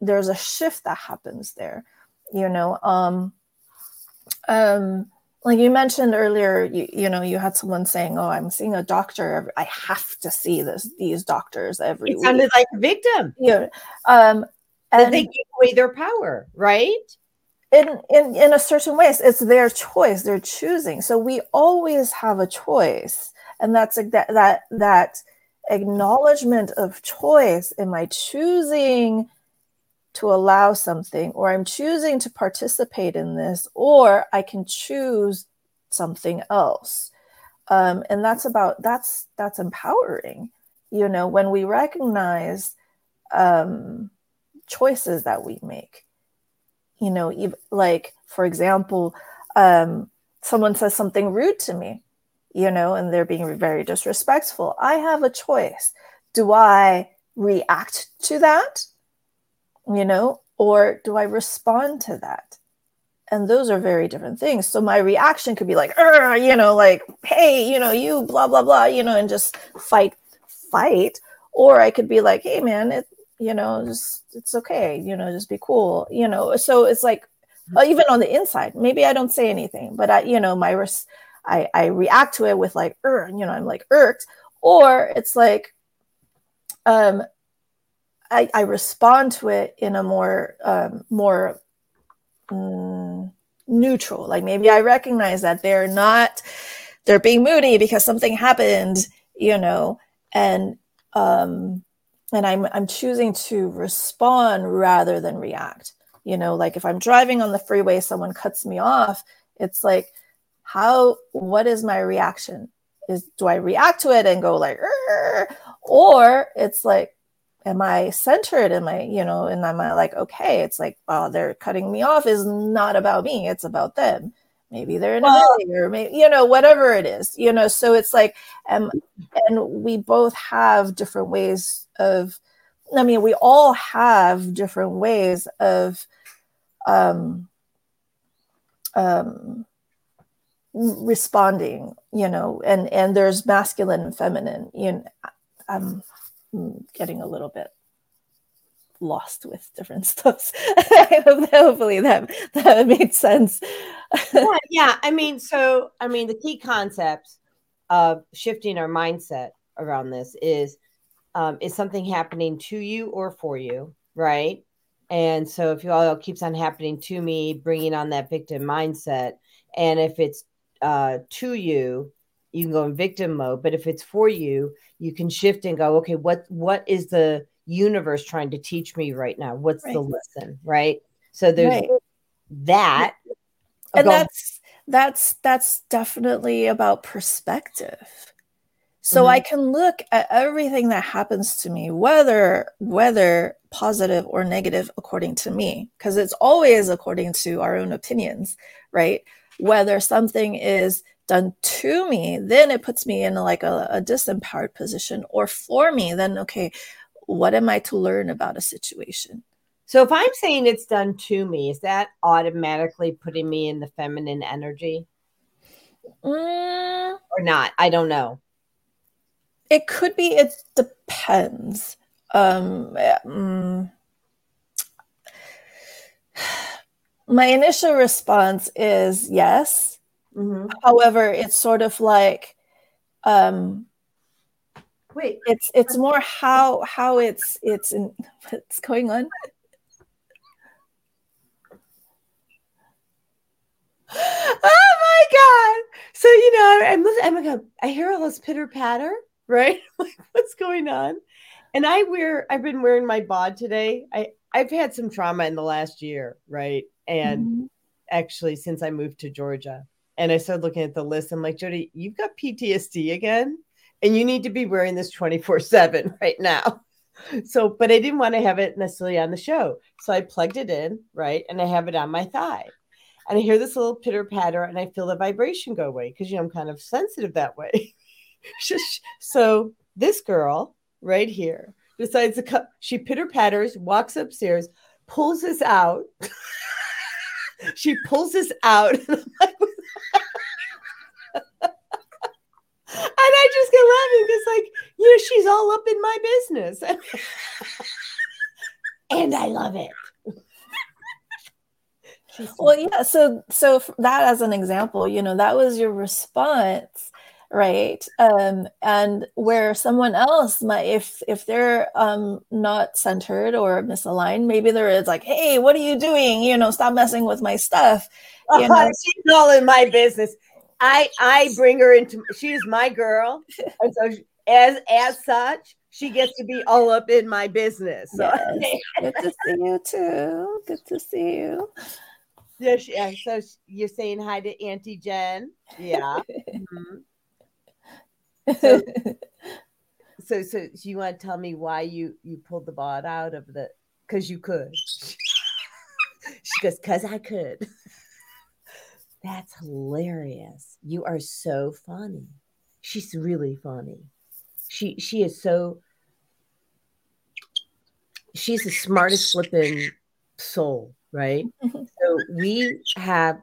there's a shift that happens there you know um um like you mentioned earlier you, you know you had someone saying oh i'm seeing a doctor i have to see this these doctors every it sounded week. like a victim. Yeah um and they give away their power right? In, in in a certain ways it's their choice they're choosing. So we always have a choice and that's that that that acknowledgement of choice. Am i choosing to allow something or i'm choosing to participate in this or i can choose something else. Um, and that's about that's that's empowering you know when we recognize um, choices that we make. You know like for example um, someone says something rude to me you know and they're being very disrespectful. I have a choice. Do i react to that you know or do i respond to that? And those are very different things. So my reaction could be like you know like hey you know you blah blah blah you know and just fight fight. Or i could be like hey man it you know just it's okay you know just be cool you know. So it's like uh, even on the inside maybe i don't say anything but i you know my res- I, I react to it with like you know i'm like irked or it's like um i i respond to it in a more um more mm, neutral like maybe i recognize that they're not they're being moody because something happened you know and um and I'm I'm choosing to respond rather than react. You know, like if I'm driving on the freeway, someone cuts me off, it's like, how what is my reaction? Is do I react to it and go like, or it's like, am I centered? Am I, you know, and am I like, okay, it's like, oh, they're cutting me off is not about me, it's about them maybe they're in a well, or maybe you know whatever it is you know so it's like um and we both have different ways of i mean we all have different ways of um, um, responding you know and and there's masculine and feminine you know i'm getting a little bit lost with different stuff. Hopefully that that made sense. Yeah, yeah i mean so i mean the key concepts of shifting our mindset around this is um, is something happening to you or for you right? And so if you all keeps on happening to me bringing on that victim mindset and if it's uh, to you, you can go in victim mode. But if it's for you, you can shift and go, okay, what what is the universe trying to teach me right now? What's right. the lesson? Right. So there's right. that. And that's that's that's definitely about perspective. So mm-hmm. I can look at everything that happens to me, whether whether positive or negative according to me, because it's always according to our own opinions, right? whether something is done to me, then it puts me in like a, a disempowered position, or for me, then okay, what am I to learn about a situation? So if I'm saying it's done to me, is that automatically putting me in the feminine energy? Mm, or not? I don't know. It could be, it depends. Um, mm, my initial response is yes. Mm-hmm. However, it's sort of like, um, wait, it's it's more how how it's it's in what's going on. oh my god! So you know, I'm I'm like, I hear all this pitter patter, right? like, what's going on? And I wear, I've been wearing my bod today. I I've had some trauma in the last year, right? and mm-hmm. actually since I moved to Georgia. And I started looking at the list. I'm like, Jodi, you've got PTSD again, and you need to be wearing this 24 7 right now. So, but I didn't want to have it necessarily on the show. So I plugged it in, right? And I have it on my thigh. And I hear this little pitter patter and I feel the vibration go away because, you know, I'm kind of sensitive that way. so this girl right here decides to come, she pitter patters, walks upstairs, pulls this out. she pulls this out. And I just get laughing because, like, you know, she's all up in my business. and I love it. well, yeah. So, so that as an example, you know, that was your response right um and where someone else might if if they're um not centered or misaligned maybe there is like hey what are you doing you know stop messing with my stuff you uh, know? she's all in my business i i bring her into she's my girl and so she, as as such she gets to be all up in my business so. yes. good to see you too good to see you yeah, yeah. So you're saying hi to Auntie Jen. Yeah. Mm-hmm. So, so, so, you want to tell me why you you pulled the bod out of the? Because you could. she goes, "Cause I could." That's hilarious. You are so funny. She's really funny. She she is so. She's the smartest flipping soul, right? so we have,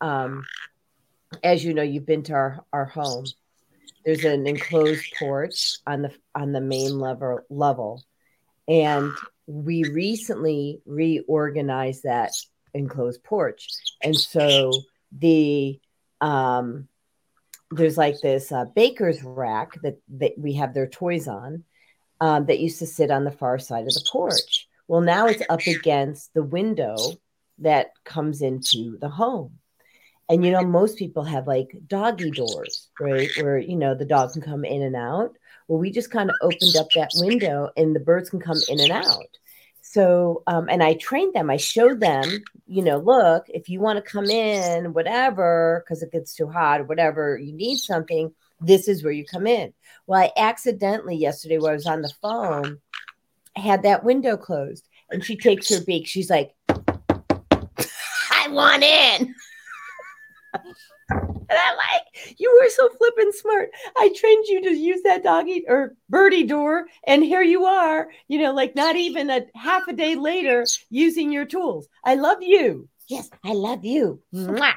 um, as you know, you've been to our our home there's an enclosed porch on the on the main level level. And we recently reorganized that enclosed porch. And so the um there's like this uh, baker's rack that, that we have their toys on um, that used to sit on the far side of the porch. Well now it's up against the window that comes into the home and you know, most people have like doggy doors, right? Where, you know, the dog can come in and out. Well, we just kind of opened up that window and the birds can come in and out. So, um, and I trained them, I showed them, you know, look, if you want to come in, whatever, because it gets too hot or whatever, you need something, this is where you come in. Well, I accidentally yesterday, while I was on the phone, had that window closed and she takes her beak. She's like, I want in. And I'm like, you were so flippin' smart. I trained you to use that doggy or birdie door, and here you are, you know, like not even a half a day later using your tools. I love you. Yes, I love you. Mwah.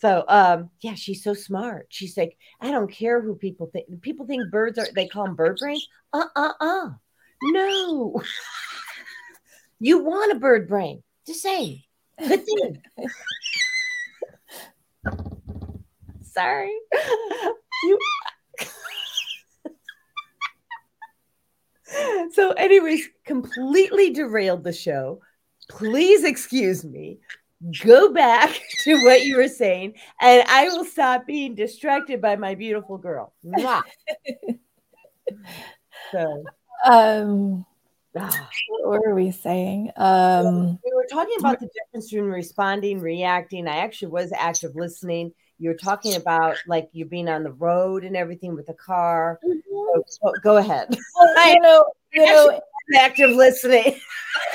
So um yeah, she's so smart. She's like, I don't care who people think. People think birds are they call them bird brains. Uh-uh-uh. No. you want a bird brain. Just say. Good thing. Sorry. You so anyways, completely derailed the show. Please excuse me go back to what you were saying and I will stop being distracted by my beautiful girl. so, um, ah. what were we saying? Um, we were talking about the difference between responding, reacting. I actually was active listening. You're talking about like you being on the road and everything with the car. Mm-hmm. So, go ahead. Well, you know, you know, active listening.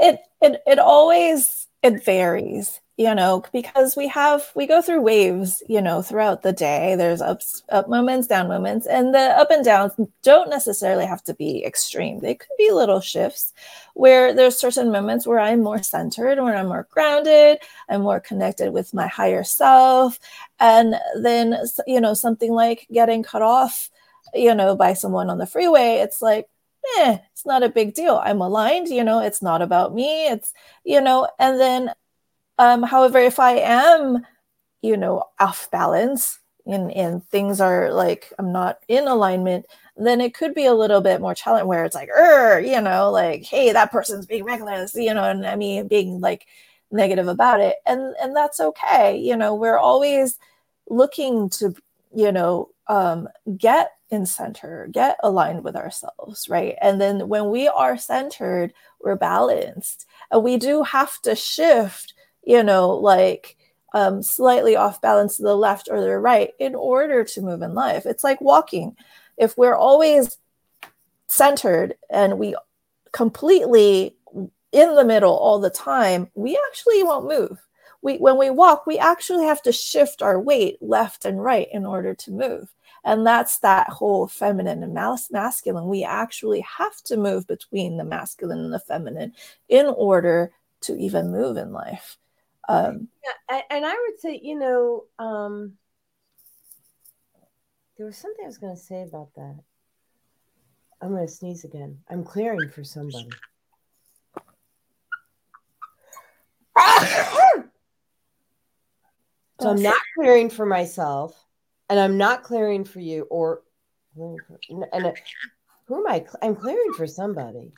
it it it always it varies you know because we have we go through waves you know throughout the day. There's ups up moments down moments and the up and downs don't necessarily have to be extreme. They could be little shifts where there's certain moments where i'm more centered where i'm more grounded i'm more connected with my higher self. And then you know something like getting cut off you know by someone on the freeway it's like eh, it's not a big deal. I'm aligned, you know, it's not about me. It's, you know, and then, um, however, if I am, you know, off balance and, and things are like, I'm not in alignment, then it could be a little bit more challenging where it's like, er, you know, like, hey, that person's being reckless, you know, and I mean, being like negative about it. And, and that's okay. You know, we're always looking to, you know, um, get in center, get aligned with ourselves, right? And then when we are centered, we're balanced. And we do have to shift, you know, like um, slightly off balance to the left or the right in order to move in life. It's like walking. If we're always centered and we completely in the middle all the time, we actually won't move. We, when we walk, we actually have to shift our weight left and right in order to move. And that's that whole feminine and mas- masculine. We actually have to move between the masculine and the feminine in order to even move in life. Um, yeah, and I would say, you know, um, there was something I was going to say about that. I'm going to sneeze again. I'm clearing for somebody. so I'm not clearing for myself and I'm not clearing for you or and who am I? I'm clearing for somebody.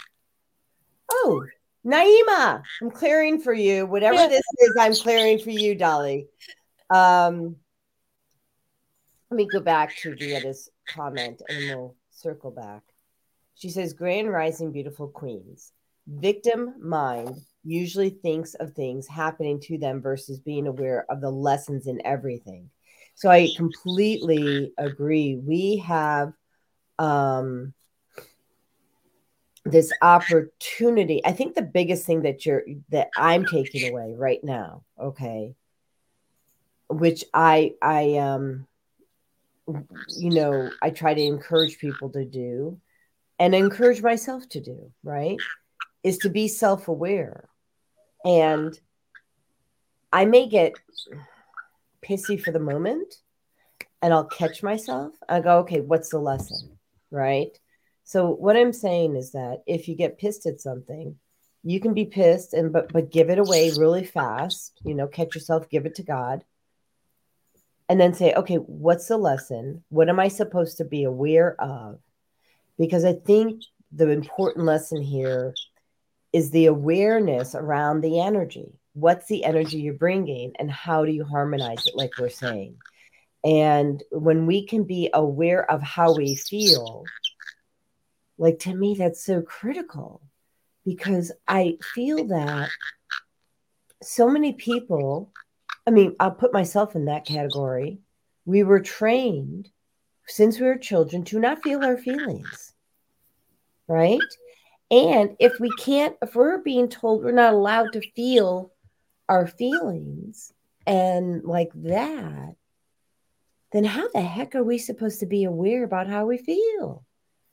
Oh, Naima, I'm clearing for you. Whatever this is, I'm clearing for you, Dolly. Um, let me go back to Vietta's comment and we'll circle back. She says, Grand Rising, beautiful queens. Victim mind usually thinks of things happening to them versus being aware of the lessons in everything. So I completely agree. We have um, this opportunity. I think the biggest thing that you're that I'm taking away right now, okay, which I I um you know I try to encourage people to do and encourage myself to do, right? Is to be self-aware. And I may get pissy for the moment and I'll catch myself. I go, okay, what's the lesson? Right. So what I'm saying is that if you get pissed at something, you can be pissed and but but give it away really fast, you know, catch yourself, give it to God. And then say, okay, what's the lesson? What am I supposed to be aware of? Because I think the important lesson here is the awareness around the energy what's the energy you're bringing and how do you harmonize it like we're saying? And when we can be aware of how we feel like to me that's so critical because i feel that so many people i mean i'll put myself in that category. We were trained since we were children to not feel our feelings right? And if we can't if we're being told we're not allowed to feel our feelings, and like that, then how the heck are we supposed to be aware about how we feel?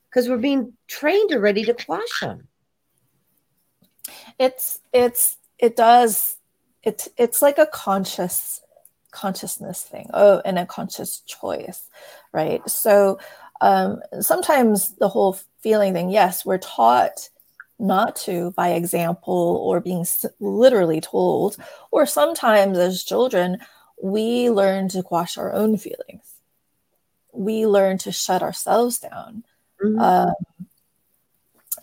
Because we're being trained already to quash them. It's it's it does it's it's like a conscious consciousness thing oh and a conscious choice right so um, sometimes the whole feeling thing yes we're taught not to by example or being literally told or sometimes as children we learn to quash our own feelings we learn to shut ourselves down mm-hmm. um,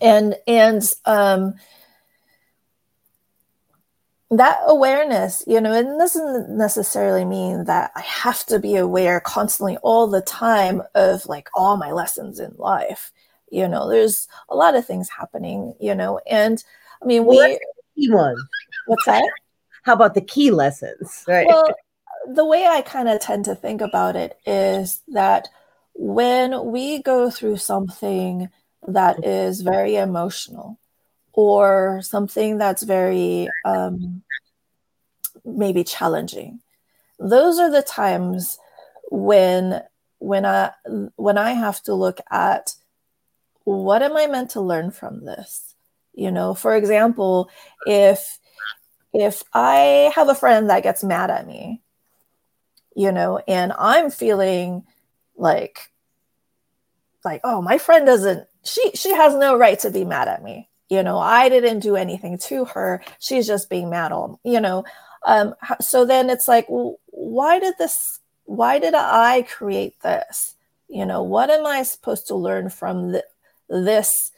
and and um, that awareness, you know, it doesn't necessarily mean that I have to be aware constantly all the time of like all my lessons in life. You know, there's a lot of things happening, you know, and I mean, we key one. What's that? How about the key lessons? Right. Well, the way I kind of tend to think about it is that when we go through something that is very emotional, or something that's very um, maybe challenging those are the times when when i when i have to look at what am i meant to learn from this? You know for example if if i have a friend that gets mad at me you know and i'm feeling like like oh my friend doesn't she she has no right to be mad at me. You know i didn't do anything to her. She's just being mad on you know um, so then it's like well, why did this why did i create this? You know what am i supposed to learn from the, this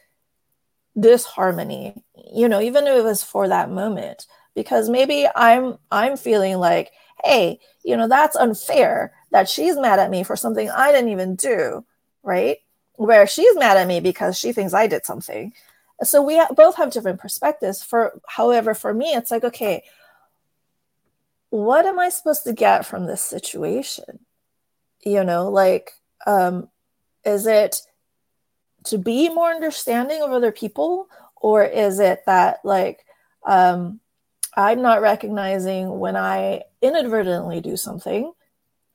this harmony you know even if it was for that moment because maybe i'm i'm feeling like hey you know that's unfair that she's mad at me for something i didn't even do right? Where she's mad at me because she thinks i did something. So we both have different perspectives for however for me it's like okay what am i supposed to get from this situation? You know like um is it to be more understanding of other people? Or is it that like um i'm not recognizing when i inadvertently do something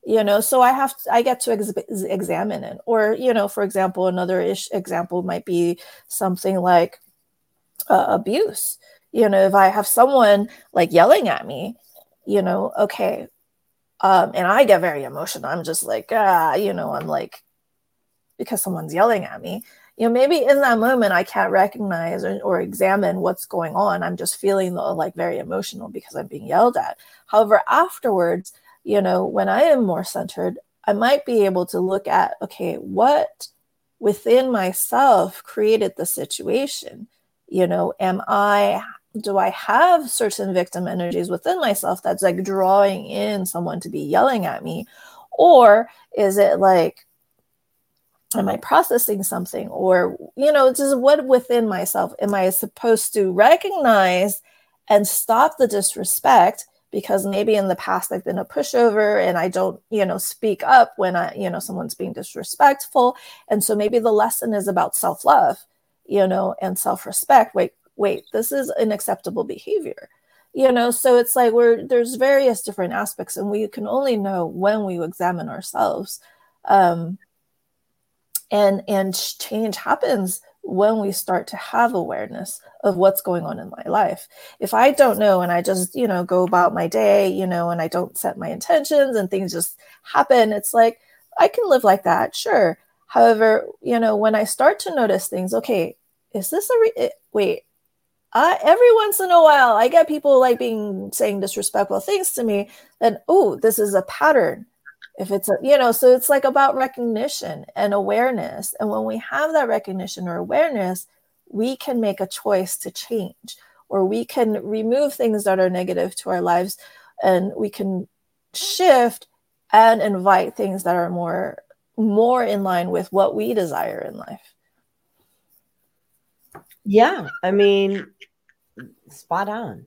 you know? So i have to, i get to ex- examine it. Or you know for example another ish example might be something like uh, abuse. You know if i have someone like yelling at me you know okay um and i get very emotional. I'm just like ah you know i'm like because someone's yelling at me you know maybe in that moment i can't recognize or, or examine what's going on i'm just feeling uh, like very emotional because i'm being yelled at however afterwards you know, when I am more centered, I might be able to look at, okay, what within myself created the situation? You know, am I, do I have certain victim energies within myself that's like drawing in someone to be yelling at me? Or is it like, am I processing something? Or, you know, just what within myself am I supposed to recognize and stop the disrespect? because maybe in the past I've been a pushover and I don't, you know, speak up when I, you know, someone's being disrespectful. And so maybe the lesson is about self-love, you know, and self-respect. Wait, wait, this is unacceptable behavior. You know, so it's like we're there's various different aspects, and we can only know when we examine ourselves. Um, and and change happens when we start to have awareness of what's going on in my life. If I don't know and I just, you know, go about my day, you know, and I don't set my intentions and things just happen, it's like I can live like that, sure. However, you know, when I start to notice things, okay, is this a re- eh, wait? I, every once in a while, I get people like being saying disrespectful things to me. Then, oh, this is a pattern if it's a you know so it's like about recognition and awareness and when we have that recognition or awareness we can make a choice to change or we can remove things that are negative to our lives and we can shift and invite things that are more more in line with what we desire in life. Yeah i mean spot on.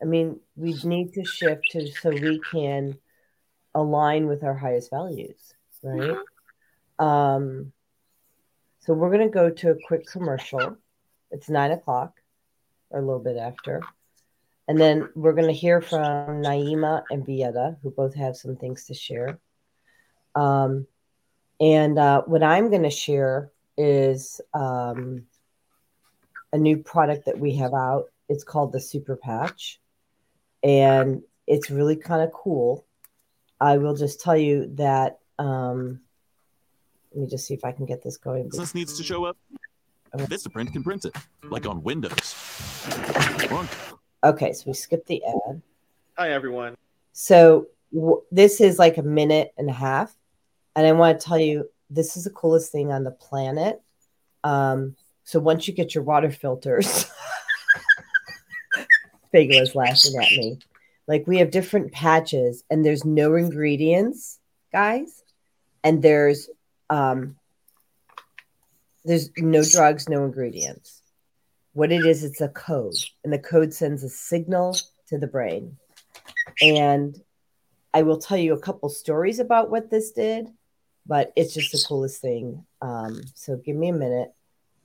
I mean we need to shift to so we can align with our highest values, right? Mm-hmm. Um, so we're going to go to a quick commercial. It's nine o'clock or a little bit after. And then we're going to hear from Naima and Vieta, who both have some things to share. Um, and uh, what I'm going to share is um, a new product that we have out. It's called the Super Patch, and it's really kind of cool. I will just tell you that. Um, let me just see if I can get this going. This needs to show up. Vistaprint can print it, like on Windows. Okay, so we skip the ad. Hi, everyone. So w- this is like a minute and a half, and I want to tell you this is the coolest thing on the planet. Um, so once you get your water filters, Figla is laughing at me. Like we have different patches, and there's no ingredients, guys, and there's um, there's no drugs, no ingredients. What it is, it's a code, and the code sends a signal to the brain. And I will tell you a couple stories about what this did, but it's just the coolest thing. Um, so give me a minute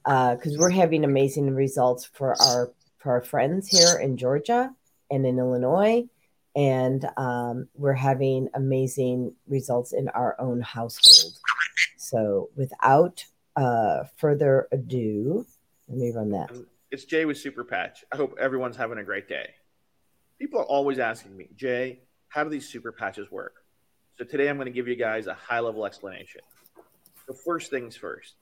because uh, we're having amazing results for our for our friends here in Georgia and in Illinois, and um, we're having amazing results in our own household. So without uh, further ado, let me run that. It's Jay with Super Patch. I hope everyone's having a great day. People are always asking me, Jay, how do these super patches work? So today I'm going to give you guys a high level explanation. The first things first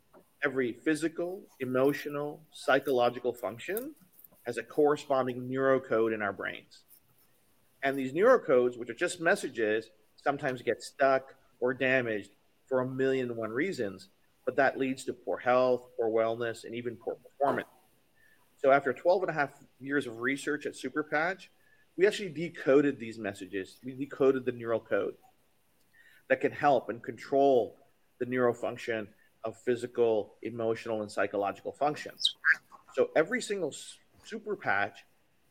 every physical, emotional, psychological function has a corresponding neurocode in our brains. And these neurocodes, which are just messages, sometimes get stuck or damaged for a million and one reasons, but that leads to poor health, poor wellness, and even poor performance. So after 12 and a half years of research at Superpatch, we actually decoded these messages. We decoded the neural code that can help and control the neural function of physical, emotional, and psychological functions. So every single super patch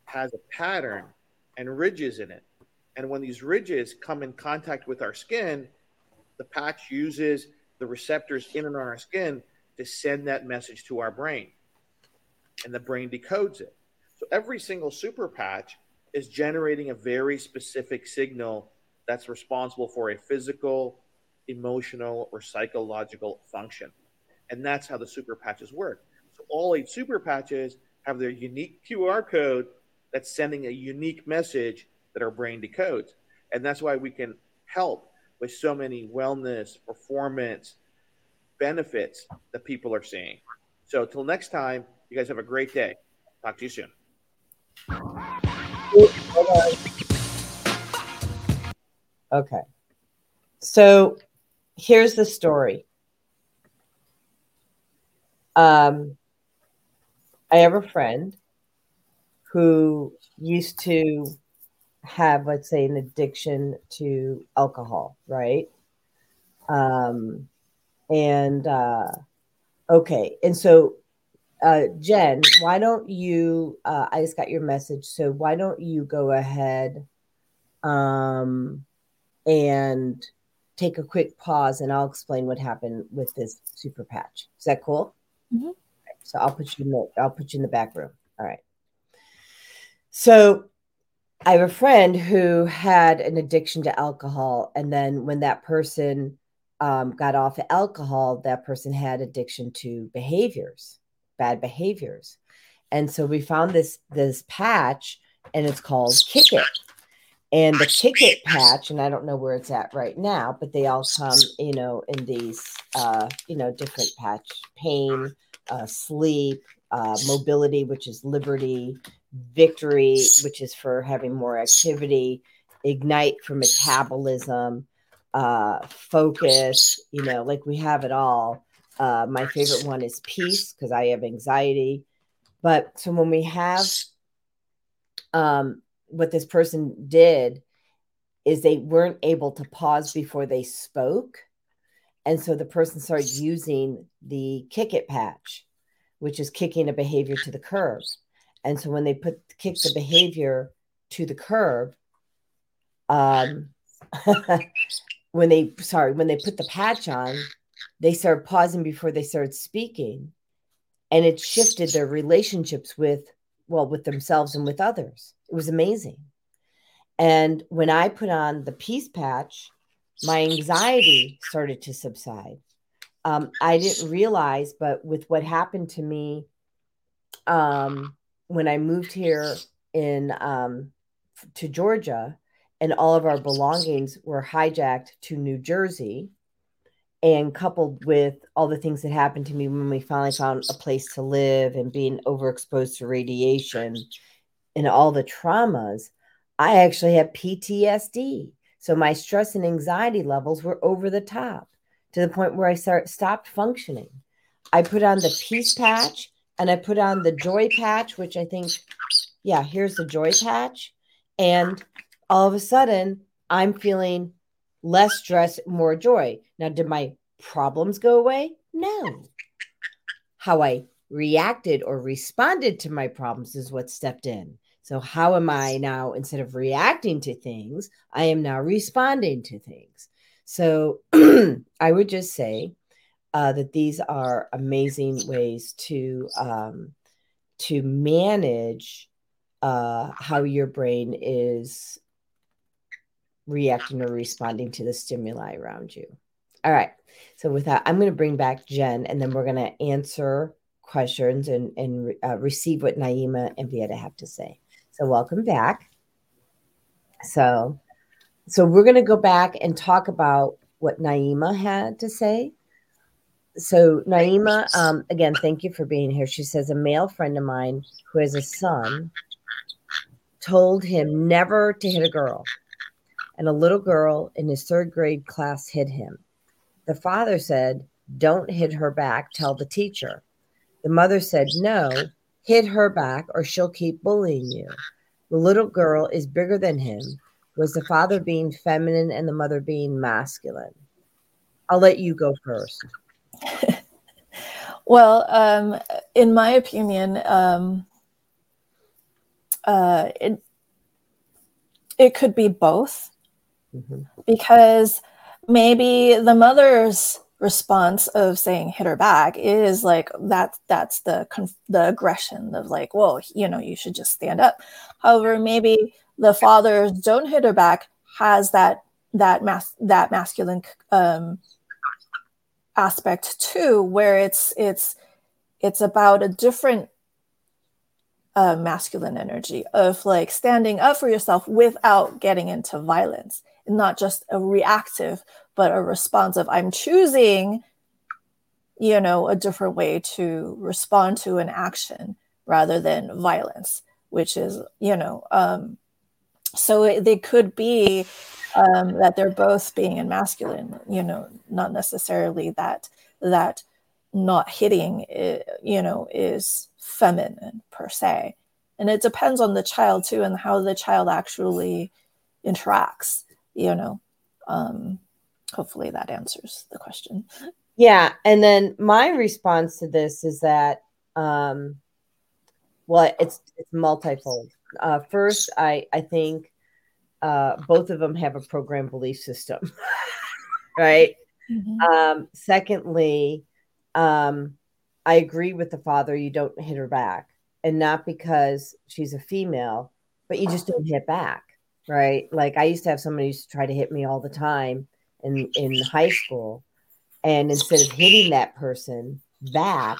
has a pattern and ridges in it. And when these ridges come in contact with our skin, the patch uses the receptors in and on our skin to send that message to our brain. And the brain decodes it. So every single super patch is generating a very specific signal that's responsible for a physical, emotional, or psychological function. And that's how the super patches work. So all eight super patches have their unique QR code that's sending a unique message that our brain decodes. And that's why we can help with so many wellness, performance benefits that people are seeing. So, till next time, you guys have a great day. Talk to you soon. Okay. So here's the story. Um, I have a friend who used to have, let's say, an addiction to alcohol, right? Um, and uh, okay, and so uh, Jen, why don't you? Uh, I just got your message, so why don't you go ahead um, and take a quick pause, and I'll explain what happened with this super patch. Is that cool? Mm-hmm. So I'll put you in the I'll put you in the back room. All right. So I have a friend who had an addiction to alcohol, and then when that person um, got off of alcohol, that person had addiction to behaviors bad behaviors. And so we found this this patch and it's called Kick It. And the Kick It patch, and I don't know where it's at right now, but they all come, you know, in these, uh, you know, different patch pain, uh, sleep, uh, mobility, which is liberty, victory, which is for having more activity, ignite for metabolism, uh, focus, you know, like we have it all. Uh, my favorite one is peace because I have anxiety. But so when we have um, what this person did is they weren't able to pause before they spoke. And so the person started using the kick it patch, which is kicking a behavior to the curb. And so when they put kick the behavior to the curb, um, when they sorry, when they put the patch on, they started pausing before they started speaking and it shifted their relationships with well with themselves and with others It was amazing. And when I put on the peace patch, my anxiety started to subside. Um, I didn't realize, but with what happened to me um, when I moved here in um, to Georgia, and all of our belongings were hijacked to New Jersey, and coupled with all the things that happened to me when we finally found a place to live and being overexposed to radiation and all the traumas, I actually had PTSD. So my stress and anxiety levels were over the top to the point where I start, stopped functioning. I put on the peace patch and I put on the joy patch, which I think, yeah, here's the joy patch. And all of a sudden, I'm feeling less stress, more joy. Now, did my problems go away? No. How I reacted or responded to my problems is what stepped in. So, how am I now, instead of reacting to things, I am now responding to things. So, I would just say uh, that these are amazing ways to um, to manage uh, how your brain is reacting or responding to the stimuli around you. All right. So with that, I'm going to bring back Jen, and then we're going to answer questions and and uh, receive what Naima and Vieta have to say. So welcome back. So, so we're going to go back and talk about what Naima had to say. So Naima, um, again, thank you for being here. She says a male friend of mine who has a son told him never to hit a girl, and a little girl in his third grade class hit him. The father said, Don't hit her back, tell the teacher. The mother said, No, hit her back or she'll keep bullying you. The little girl is bigger than him. Was the father being feminine and the mother being masculine? I'll let you go first. well, um, in my opinion, um, uh, it it could be both mm-hmm. because maybe the mother's response of saying hit her back is like that that's the the aggression of like well you know you should just stand up however maybe the father's don't hit her back has that that mas- that masculine um aspect too where it's it's it's about a different uh, masculine energy of like standing up for yourself without getting into violence. Not just a reactive but a responsive. I'm choosing you know a different way to respond to an action rather than violence which is you know um so they could be um that they're both being in masculine you know not necessarily that that not hitting it, you know is feminine per se. And it depends on the child too and how the child actually interacts you know. Um hopefully that answers the question. Yeah and then my response to this is that um well it's it's multifold uh first i i think uh both of them have a program belief system right mm-hmm. um secondly um i agree with the father you don't hit her back and not because she's a female but you just don't hit back right? Like I used to have somebody used to try to hit me all the time in in high school, and instead of hitting that person back,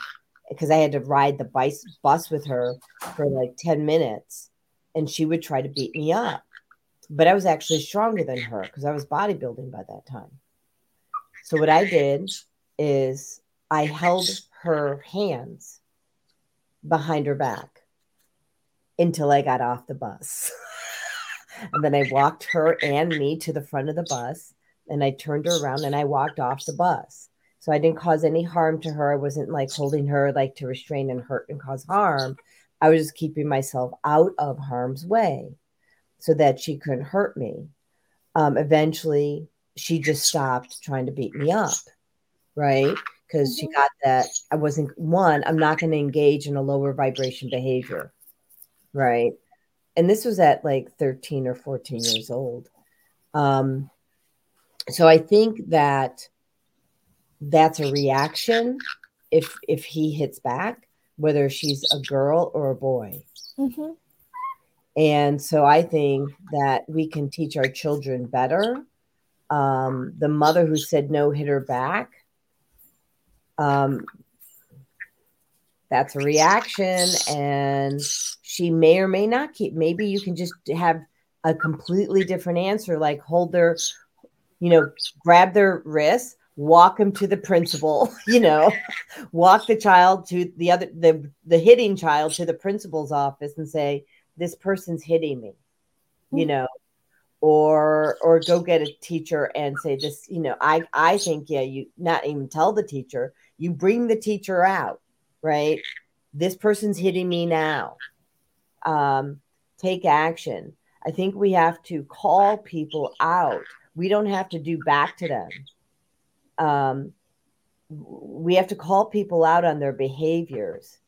because I had to ride the bus bus with her for like ten minutes, and she would try to beat me up, but I was actually stronger than her because I was bodybuilding by that time. So what I did is I held her hands behind her back until I got off the bus. And then I walked her and me to the front of the bus and I turned her around and I walked off the bus. So I didn't cause any harm to her. I wasn't like holding her like to restrain and hurt and cause harm. I was just keeping myself out of harm's way so that she couldn't hurt me. Um, eventually, she just stopped trying to beat me up, right? Because she mm-hmm. got that I wasn't one, I'm not going to engage in a lower vibration behavior, right? and this was at like 13 or 14 years old. Um, so I think that that's a reaction if if he hits back, whether she's a girl or a boy. Mm-hmm. And so I think that we can teach our children better. Um, the mother who said no hit her back. Um, that's a reaction, and she may or may not keep. Maybe you can just have a completely different answer, like hold their, you know, grab their wrist, walk them to the principal, you know, walk the child to the other the the hitting child to the principal's office and say, this person's hitting me, you know, or or go get a teacher and say this, you know, I I think yeah, you not even tell the teacher, you bring the teacher out, right? This person's hitting me now. Um, take action. I think we have to call people out. We don't have to do back to them. Um, we have to call people out on their behaviors.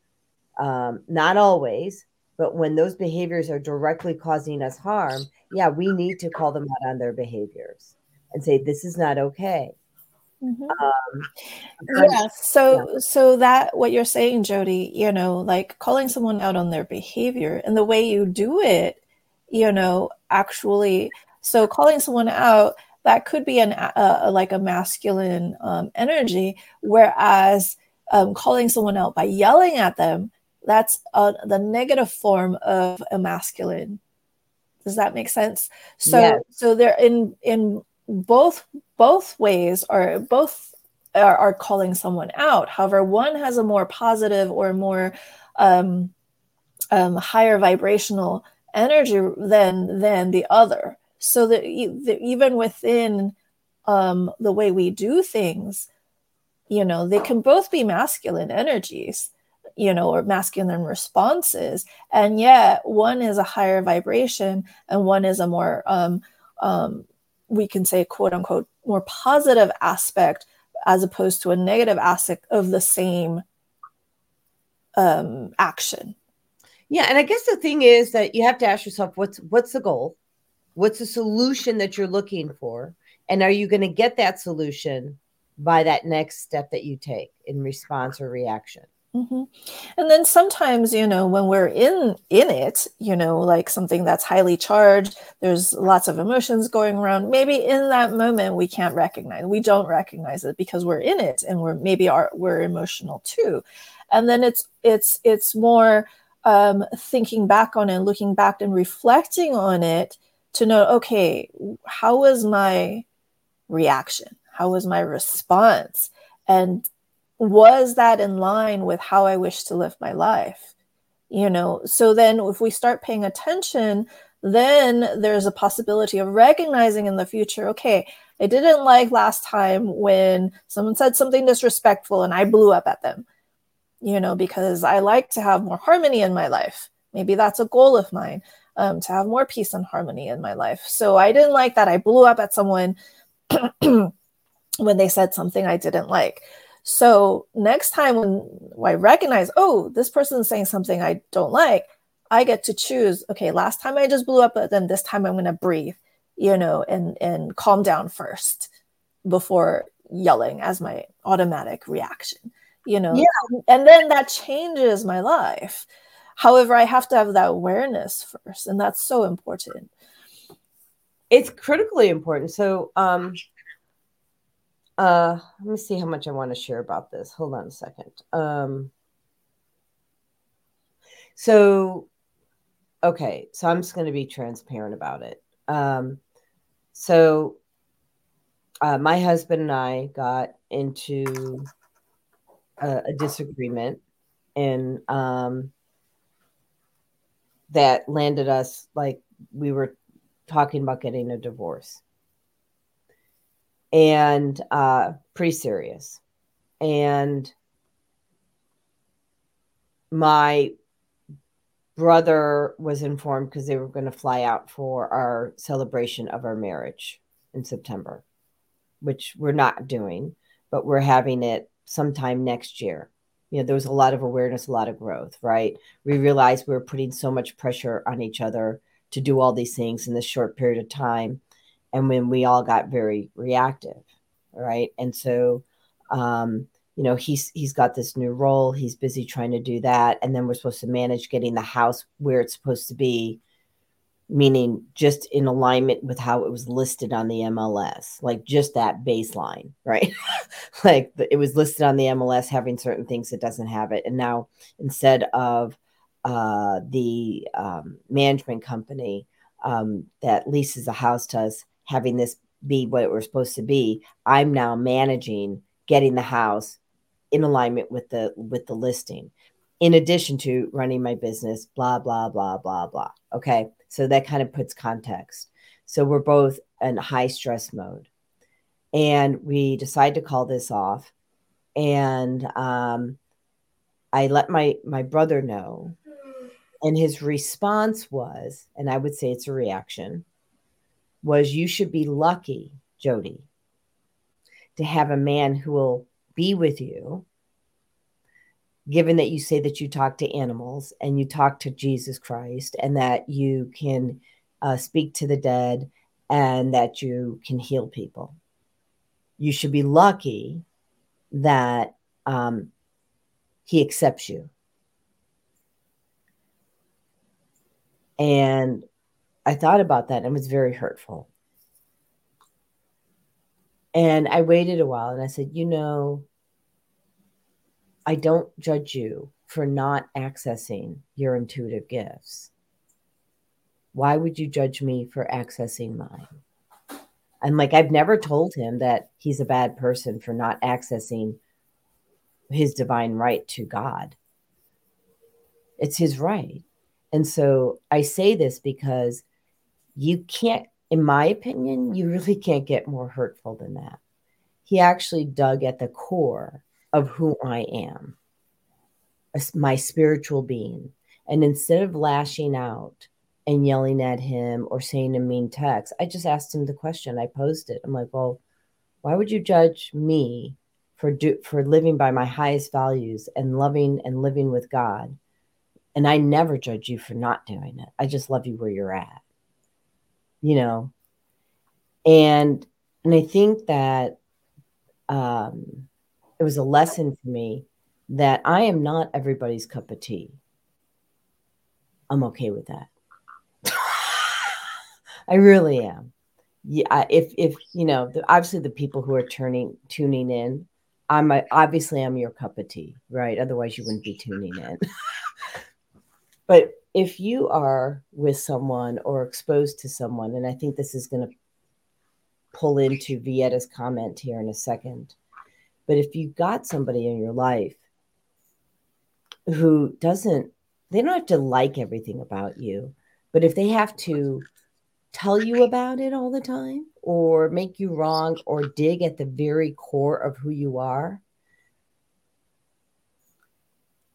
Um, not always, but when those behaviors are directly causing us harm, yeah, we need to call them out on their behaviors and say, this is not okay. Mm-hmm. Um, yeah. So, yeah. so that what you're saying, Jodi, you know, like calling someone out on their behavior and the way you do it, you know, actually, so calling someone out that could be an uh, like a masculine um, energy, whereas um, calling someone out by yelling at them that's uh, the negative form of a masculine. Does that make sense? So yes. so they're in in both both ways or both are, are, calling someone out. However one has a more positive or more um, um, higher vibrational energy than than the other so that, even within um, the way we do things you know they can both be masculine energies you know, or masculine responses. And yet one is a higher vibration and one is a more, um, um, we can say, quote unquote, more positive aspect as opposed to a negative aspect of the same um, action. Yeah, and I guess the thing is that you have to ask yourself what's what's the goal? What's the solution that you're looking for? And are you going to get that solution by that next step that you take in response or reaction? Mm-hmm. And then sometimes, you know, when we're in in it, you know, like something that's highly charged, there's lots of emotions going around. Maybe in that moment we can't recognize, we don't recognize it because we're in it, and we're maybe are we're emotional too. And then it's it's it's more um, thinking back on it, looking back and reflecting on it to know, okay, how was my reaction? How was my response? And was that in line with how I wish to live my life? You know, so then if we start paying attention, then there's a possibility of recognizing in the future, okay, I didn't like last time when someone said something disrespectful and I blew up at them, you know, because I like to have more harmony in my life. Maybe that's a goal of mine um, to have more peace and harmony in my life. So I didn't like that. I blew up at someone when they said something I didn't like. So next time when I recognize, oh, this person is saying something I don't like, I get to choose, okay, last time I just blew up, but then this time I'm going to breathe, you know, and and calm down first before yelling as my automatic reaction, you know. Yeah. And then that changes my life. However, I have to have that awareness first, and that's so important. It's critically important. So, um, uh, let me see how much I want to share about this. Hold on a second. Um, so, okay, so I'm just going to be transparent about it. Um, so, uh, my husband and I got into a, a disagreement, and um, that landed us like we were talking about getting a divorce and uh, pretty serious. And my brother was informed because they were going to fly out for our celebration of our marriage in September, which we're not doing, but we're having it sometime next year. You know, there was a lot of awareness, a lot of growth, right? We realized we were putting so much pressure on each other to do all these things in this short period of time and when we all got very reactive right and so um you know he's he's got this new role he's busy trying to do that and then we're supposed to manage getting the house where it's supposed to be meaning just in alignment with how it was listed on the MLS, like just that baseline, right? like it was listed on the MLS having certain things it doesn't have it. And now instead of uh, the um, management company um, that leases a house to us having this be what we're supposed to be, I'm now managing getting the house in alignment with the with the listing in addition to running my business blah blah blah blah blah okay so that kind of puts context. So we're both in high stress mode. And we decide to call this off. And um, I let my, my brother know. And his response was, and I would say it's a reaction, was you should be lucky, Jodi, to have a man who will be with you given that you say that you talk to animals and you talk to Jesus Christ and that you can uh, speak to the dead and that you can heal people. You should be lucky that um, he accepts you. And I thought about that and it was very hurtful. And I waited a while and I said, you know, I don't judge you for not accessing your intuitive gifts. Why would you judge me for accessing mine? And like, I've never told him that he's a bad person for not accessing his divine right to God. It's his right. And so I say this because you can't, in my opinion, you really can't get more hurtful than that. He actually dug at the core of who I am, my spiritual being. And instead of lashing out and yelling at him or saying a mean text, I just asked him the question. I posed it. I'm like, well, why would you judge me for do, for living by my highest values and loving and living with God? And I never judge you for not doing it. I just love you where you're at. You know. And and I think that um it was a lesson for me that I am not everybody's cup of tea. I'm okay with that. I really am. Yeah, if if you know, obviously the people who are turning tuning in, I'm a, obviously I'm your cup of tea, right? Otherwise, you wouldn't be tuning in. but if you are with someone or exposed to someone, and I think this is going to pull into Vietta's comment here in a second, but if you've got somebody in your life who doesn't, they don't have to like everything about you, but if they have to tell you about it all the time or make you wrong or dig at the very core of who you are,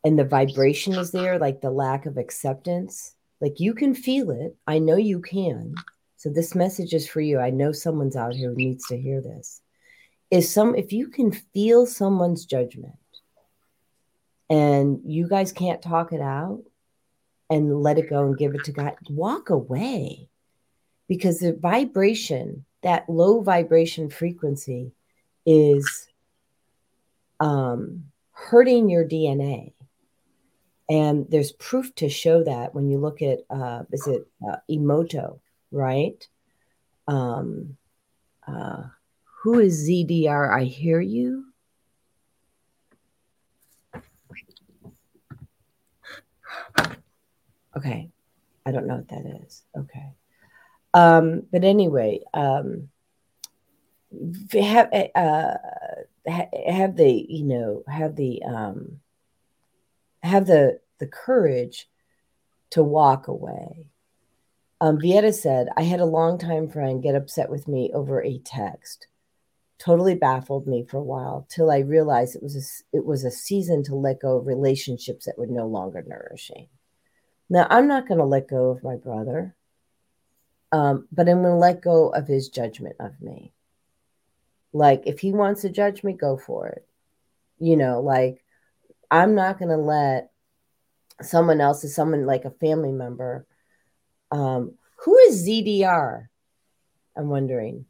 and the vibration is there, like the lack of acceptance, like you can feel it. I know you can. So this message is for you. I know someone's out here who needs to hear this is some if you can feel someone's judgment and you guys can't talk it out and let it go and give it to God, walk away because the vibration, that low vibration frequency, is um, hurting your DNA. And there's proof to show that when you look at, uh, is it uh, Emoto, right? Um, uh, who is ZDR? I hear you. Okay. I don't know what that is. Okay. Um, but anyway, um, have uh, have the you know have the um, have the the courage to walk away. Um, Vieta said, "I had a longtime friend get upset with me over a text totally baffled me for a while till I realized it was a, it was a season to let go of relationships that were no longer nourishing. Now I'm not going to let go of my brother, um, but I'm going to let go of his judgment of me. Like if he wants to judge me, go for it. You know, like I'm not going to let someone else, someone like a family member. Um, who is ZDR? I'm wondering.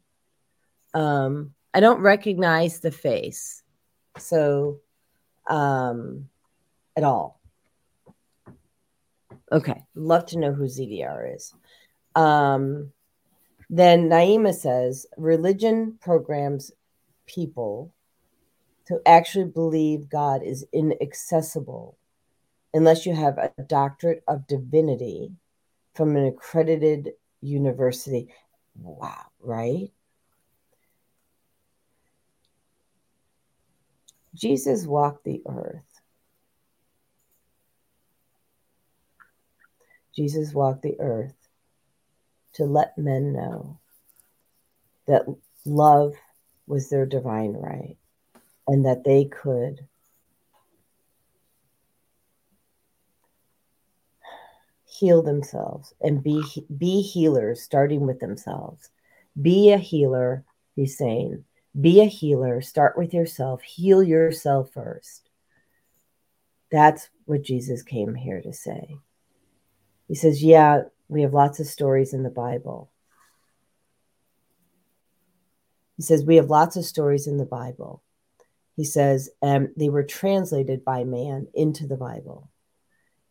Um, I don't recognize the face. So, um, at all. Okay. Love to know who ZDR is. Um, then Naima says religion programs people to actually believe God is inaccessible unless you have a doctorate of divinity from an accredited university. Wow, right? Jesus walked the earth. Jesus walked the earth to let men know that love was their divine right and that they could heal themselves and be be healers starting with themselves be a healer he's saying be a healer. Start with yourself. Heal yourself first. That's what jesus came here to say. He says yeah we have lots of stories in the bible. He says we have lots of stories in the bible. He says and they were translated by man into the bible.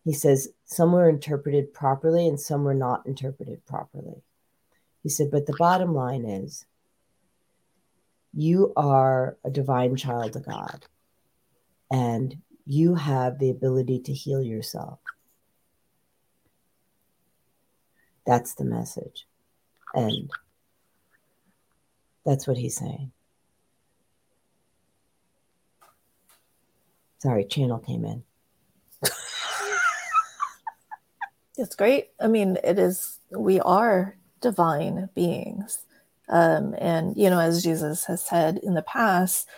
He says some were interpreted properly and some were not interpreted properly. He said, but the bottom line is you are a divine child of God and you have the ability to heal yourself. That's the message. And that's what he's saying. Sorry, channel came in. It's great. I mean, it is, we are divine beings. Um, and, you know, as Jesus has said in the past,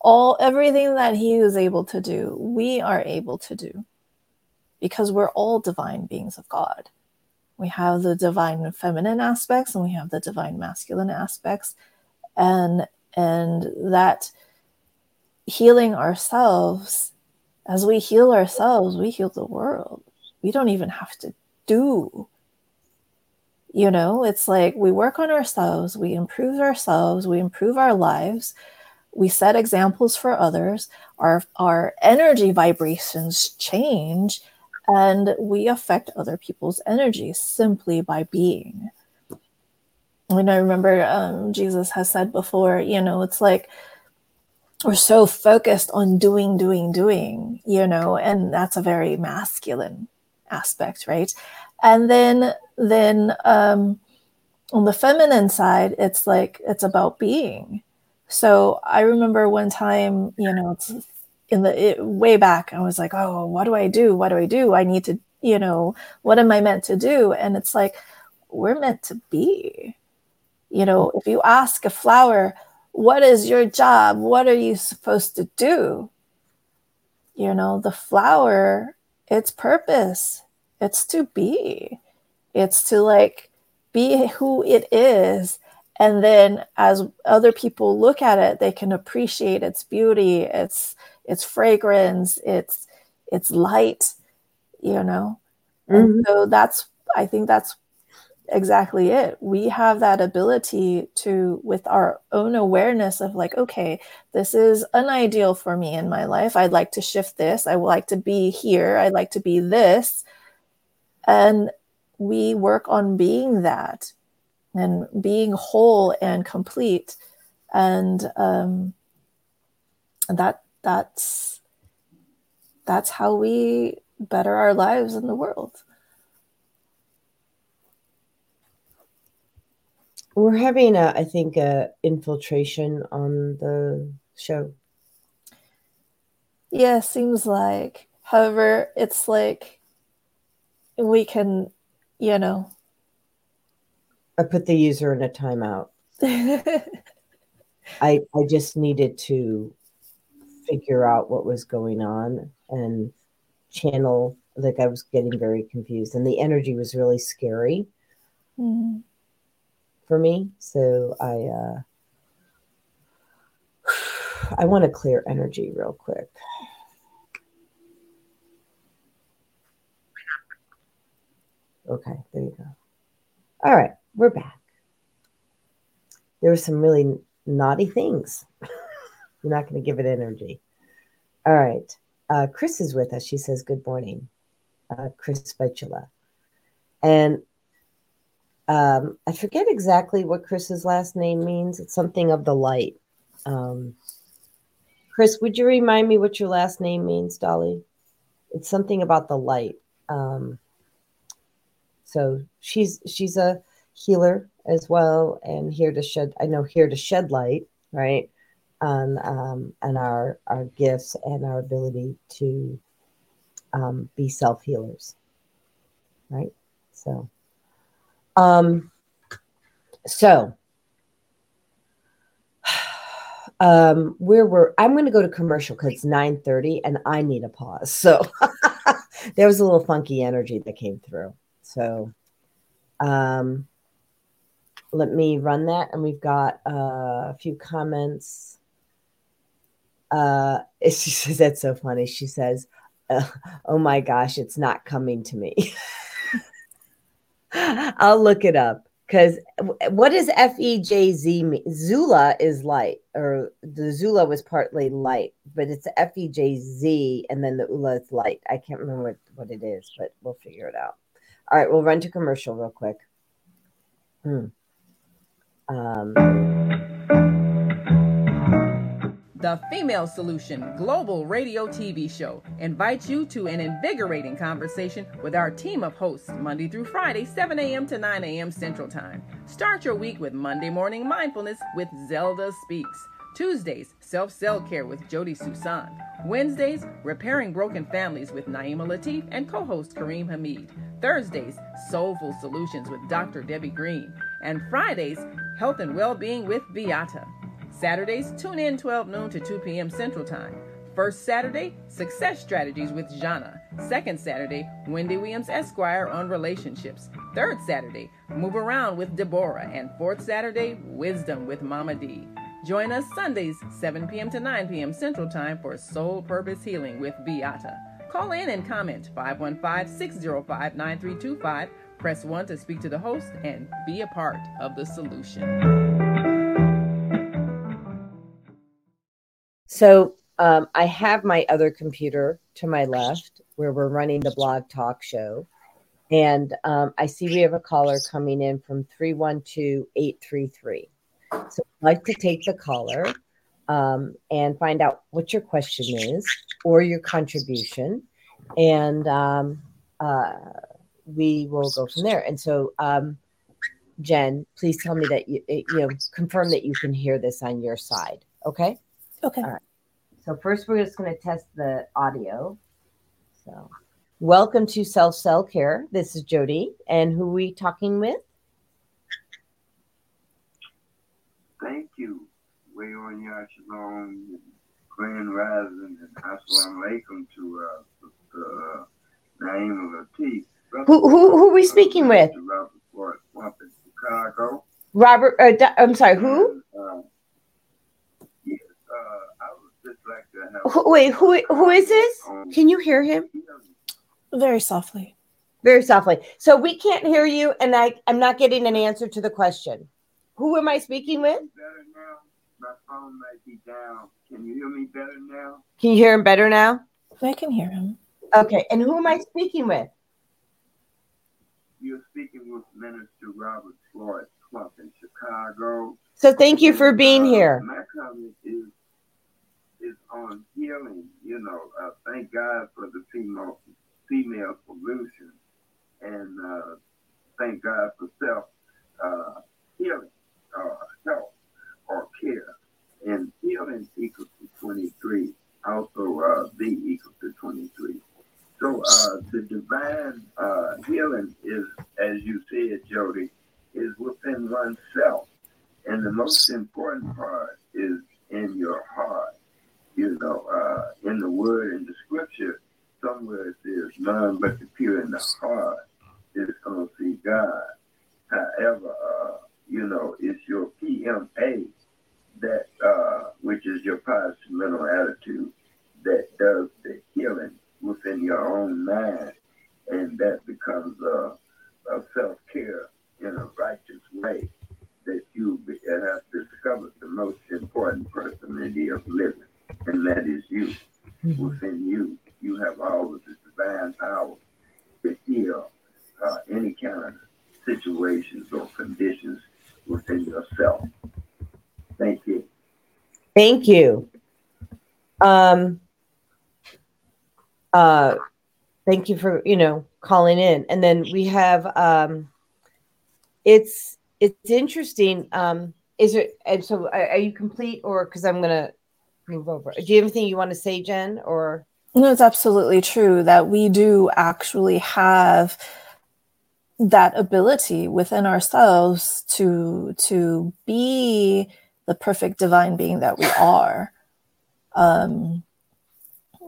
all everything that he is able to do, we are able to do because we're all divine beings of God. We have the divine feminine aspects and we have the divine masculine aspects. And and that healing ourselves, as we heal ourselves, we heal the world. We don't even have to do. You know, it's like we work on ourselves, we improve ourselves, we improve our lives, we set examples for others, our, our energy vibrations change, and we affect other people's energy simply by being. And I remember um, Jesus has said before, you know, it's like we're so focused on doing, doing, doing, you know, and that's a very masculine aspect, right? And then then um, on the feminine side, it's like it's about being. So I remember one time, you know, it's in the it, way back, I was like, oh, what do I do? What do I do? I need to, you know, what am I meant to do? And it's like we're meant to be. You know, if you ask a flower, what is your job? What are you supposed to do? You know, the flower, its purpose it's to be. It's to like be who it is. And then as other people look at it, they can appreciate its beauty, its its fragrance, its its light, you know. Mm-hmm. And so that's I think that's exactly it. We have that ability to, with our own awareness of like, okay, this is an ideal for me in my life. I'd like to shift this. I would like to be here. I'd like to be this and we work on being that and being whole and complete. And um, that that's that's how we better our lives in the world. We're having a i think a infiltration on the show. Yeah seems like. However it's like we can, you know. I put the user in a timeout. I I just needed to figure out what was going on and channel like I was getting very confused and the energy was really scary mm-hmm. for me. So I uh I want to clear energy real quick. Okay, there you go. All right, we're back. There were some really naughty things. You're not going to give it energy. All right. Uh, Chris is with us. She says, Good morning, uh, Chris Spatula. And um, I forget exactly what Chris's last name means. It's something of the light. Um, Chris, would you remind me what your last name means, Dolly? It's something about the light. Um, so she's she's a healer as well, and here to shed. I know here to shed light, right? On um, on our our gifts and our ability to um, be self healers, right? So, um, so um where we're i'm going to go to commercial because it's 9 30 and i need a pause so there was a little funky energy that came through so um let me run that and we've got uh, a few comments uh she says that's so funny she says uh, oh my gosh it's not coming to me i'll look it up because what does FEJZ mean? Zula is light, or the Zula was partly light, but it's FEJZ, and then the Ula is light. I can't remember what, what it is, but we'll figure it out. All right, we'll run to commercial real quick. Hmm. Um, the Female Solution Global Radio TV Show invites you to an invigorating conversation with our team of hosts Monday through Friday, 7 a.m. to 9 a.m. Central Time. Start your week with Monday Morning Mindfulness with Zelda Speaks. Tuesdays, Self Cell Care with Jodi Suson. Wednesdays, Repairing Broken Families with Naima Latif and co host Kareem Hamid. Thursdays, Soulful Solutions with Dr. Debbie Green. And Fridays, Health and Well-Being with Beata. Saturdays, tune in 12 noon to 2 p.m. Central Time. First Saturday, Success Strategies with Jana. Second Saturday, Wendy Williams Esquire on relationships. Third Saturday, Move Around with Deborah. And fourth Saturday, Wisdom with Mama D. Join us Sundays, 7 p.m. to 9 p.m. Central Time for Soul Purpose Healing with Beata. Call in and comment 515 605 9325. Press 1 to speak to the host and be a part of the solution. So um, I have my other computer to my left where we're running the blog talk show. And um, I see we have a caller coming in from 312 833. So I'd like to take the caller um, and find out what your question is or your contribution. And um, uh, we will go from there. And so, um, Jen, please tell me that you, you know, confirm that you can hear this on your side. Okay. Okay. All right. So first, we're just going to test the audio. So, welcome to Self Cell Care. This is Jodi, and who are we talking with? Thank you. Way on your shalom, Grand Rising, and Assalamu alaikum to uh, uh, Naima Latif. Who, who, who are we speaking with? Robert Ford Swamp in Chicago. Robert, uh, I'm sorry, who? And, uh, yes, uh, I would just like to have. who? Wait, who, who is this? Um, Can you hear him? Very softly. Very softly. So we can't hear you, and I, I'm not getting an answer to the question. Who am I speaking with? better now? My phone might be down. Can you hear me better now? Can you hear him better now? I can hear him. Okay, and who am I speaking with? You're speaking with Minister Robert Floyd Clump in Chicago. So thank you for being Uh, here. My comment is is on healing. You know, uh, thank God for the female female solution, and uh, thank God for self uh, healing, uh, health or care. And healing equals to twenty three. Also, uh, B equals to twenty three. So uh, the divine uh, healing is, as you said, Jodi, is within oneself. And the most important part is in your heart. You know, uh, in the word, in the scripture, somewhere it says, none but the pure in the heart is going to see God. However, uh, you know, it's your PMA that, uh, which is your positive mental attitude, that does the healing within your own mind. And that becomes a, a self care in a righteous way that you be- have discovered the most important personality of living, and that is you. Within you, you have all of the divine power to heal uh, any kind of situations or conditions within yourself. Thank you. Thank you. Um, uh, thank you for you know calling in, and then we have um, it's it's interesting. Um, is it and so are, are you complete or because I'm gonna move over? Do you have anything you want to say, Jen? Or no, it's absolutely true that we do actually have that ability within ourselves to to be the perfect divine being that we are. Um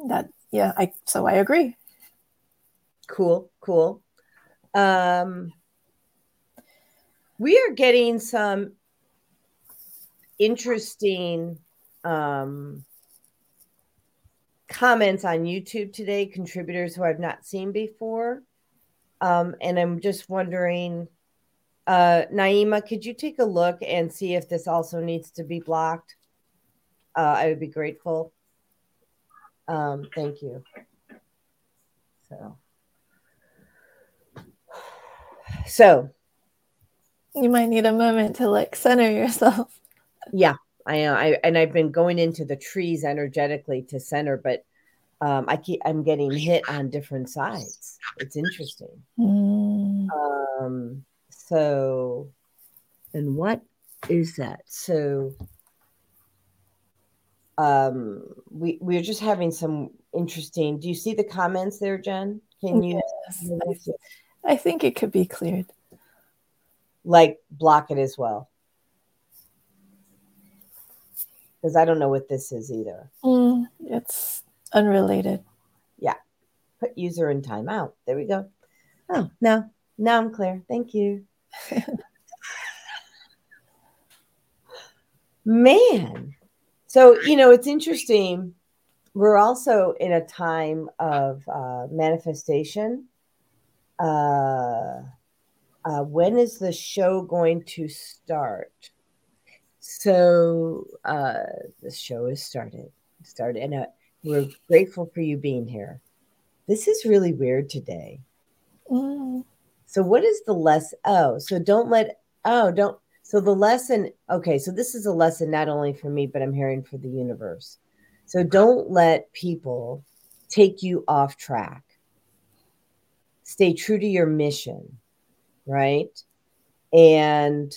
that yeah i so i agree. Cool cool. Um we are getting some interesting um comments on youtube today contributors who i've not seen before um, and I'm just wondering, uh, Naima, could you take a look and see if this also needs to be blocked? Uh, I would be grateful. Um, thank you. So, so you might need a moment to like center yourself. Yeah, I, I and I've been going into the trees energetically to center, but um, I keep I'm getting hit on different sides. It's interesting. Mm. Um, so, and what is that? So, um, we we're just having some interesting. Do you see the comments there, Jen? Can you? Yes, I think it could be cleared. Like block it as well. Because I don't know what this is either. Mm, it's Unrelated. Yeah. Put user in timeout. There we go. Oh, no. Now I'm clear. Thank you. Man. So, you know, it's interesting. We're also in a time of uh, manifestation. Uh, uh, when is the show going to start? So, uh, the show has started. Started, and uh, we're grateful for you being here. This is really weird today. Mm. So, what is the lesson? Oh, so don't let, oh, don't. So, the lesson, okay, so this is a lesson not only for me, but I'm hearing for the universe. So, don't let people take you off track. Stay true to your mission, right? And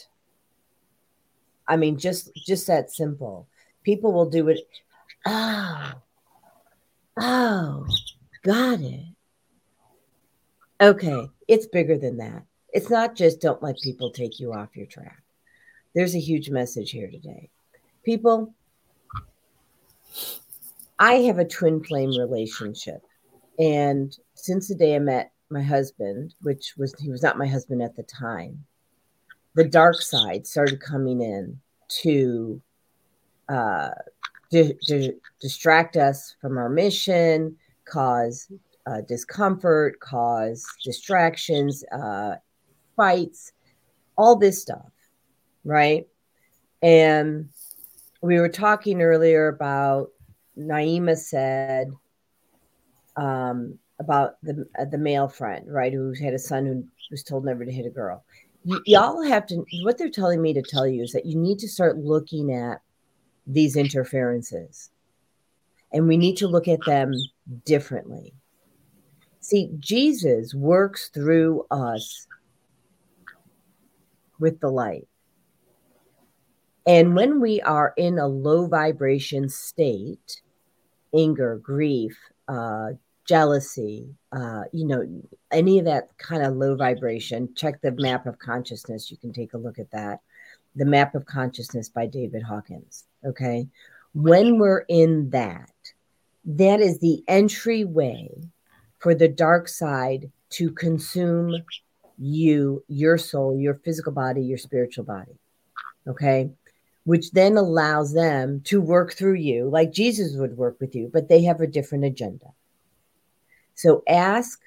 I mean, just just that simple. People will do it. Oh, Oh, got it. Okay, it's bigger than that. It's not just don't let people take you off your track. There's a huge message here today. People, I have a twin flame relationship. And since the day I met my husband, which was, he was not my husband at the time, the dark side started coming in to uh, di- di- distract us from our mission, cause uh, discomfort, cause distractions, uh, fights, all this stuff, right? And we were talking earlier about Naima said um, about the uh, the male friend, right, who had a son who was told never to hit a girl. Y- y'all have to. What they're telling me to tell you is that you need to start looking at these interferences. And we need to look at them differently. See, Jesus works through us with the light. And when we are in a low vibration state, anger, grief, uh, jealousy, uh, you know, any of that kind of low vibration, check the map of consciousness. You can take a look at that. The Map of Consciousness by David Hawkins. Okay. When we're in that, that is the entryway for the dark side to consume you, your soul, your physical body, your spiritual body. Okay. Which then allows them to work through you like Jesus would work with you, but they have a different agenda. So ask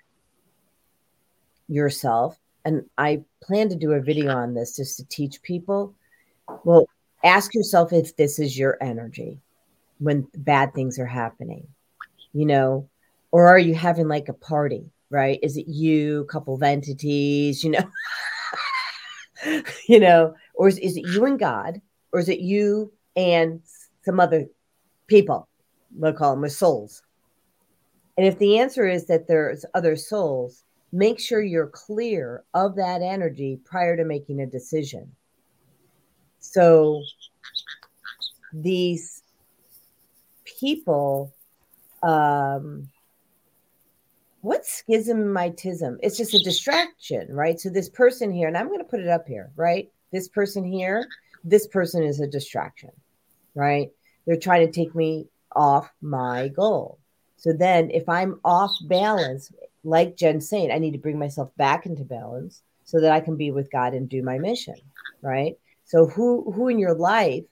yourself, and I plan to do a video on this just to teach people. Well, ask yourself if this is your energy when bad things are happening, you know, or are you having like a party, right? Is it you, couple of entities, you know? you know, or is, is it you and God, or is it you and some other people? We'll call them souls. And if the answer is that there's other souls, make sure you're clear of that energy prior to making a decision. So these people, um, what's schismatism? It's just a distraction, right? So this person here, and I'm going to put it up here, right? This person here, this person is a distraction, right? They're trying to take me off my goal. So then if I'm off balance, like Jen's saying, I need to bring myself back into balance so that I can be with God and do my mission, right? So who who in your life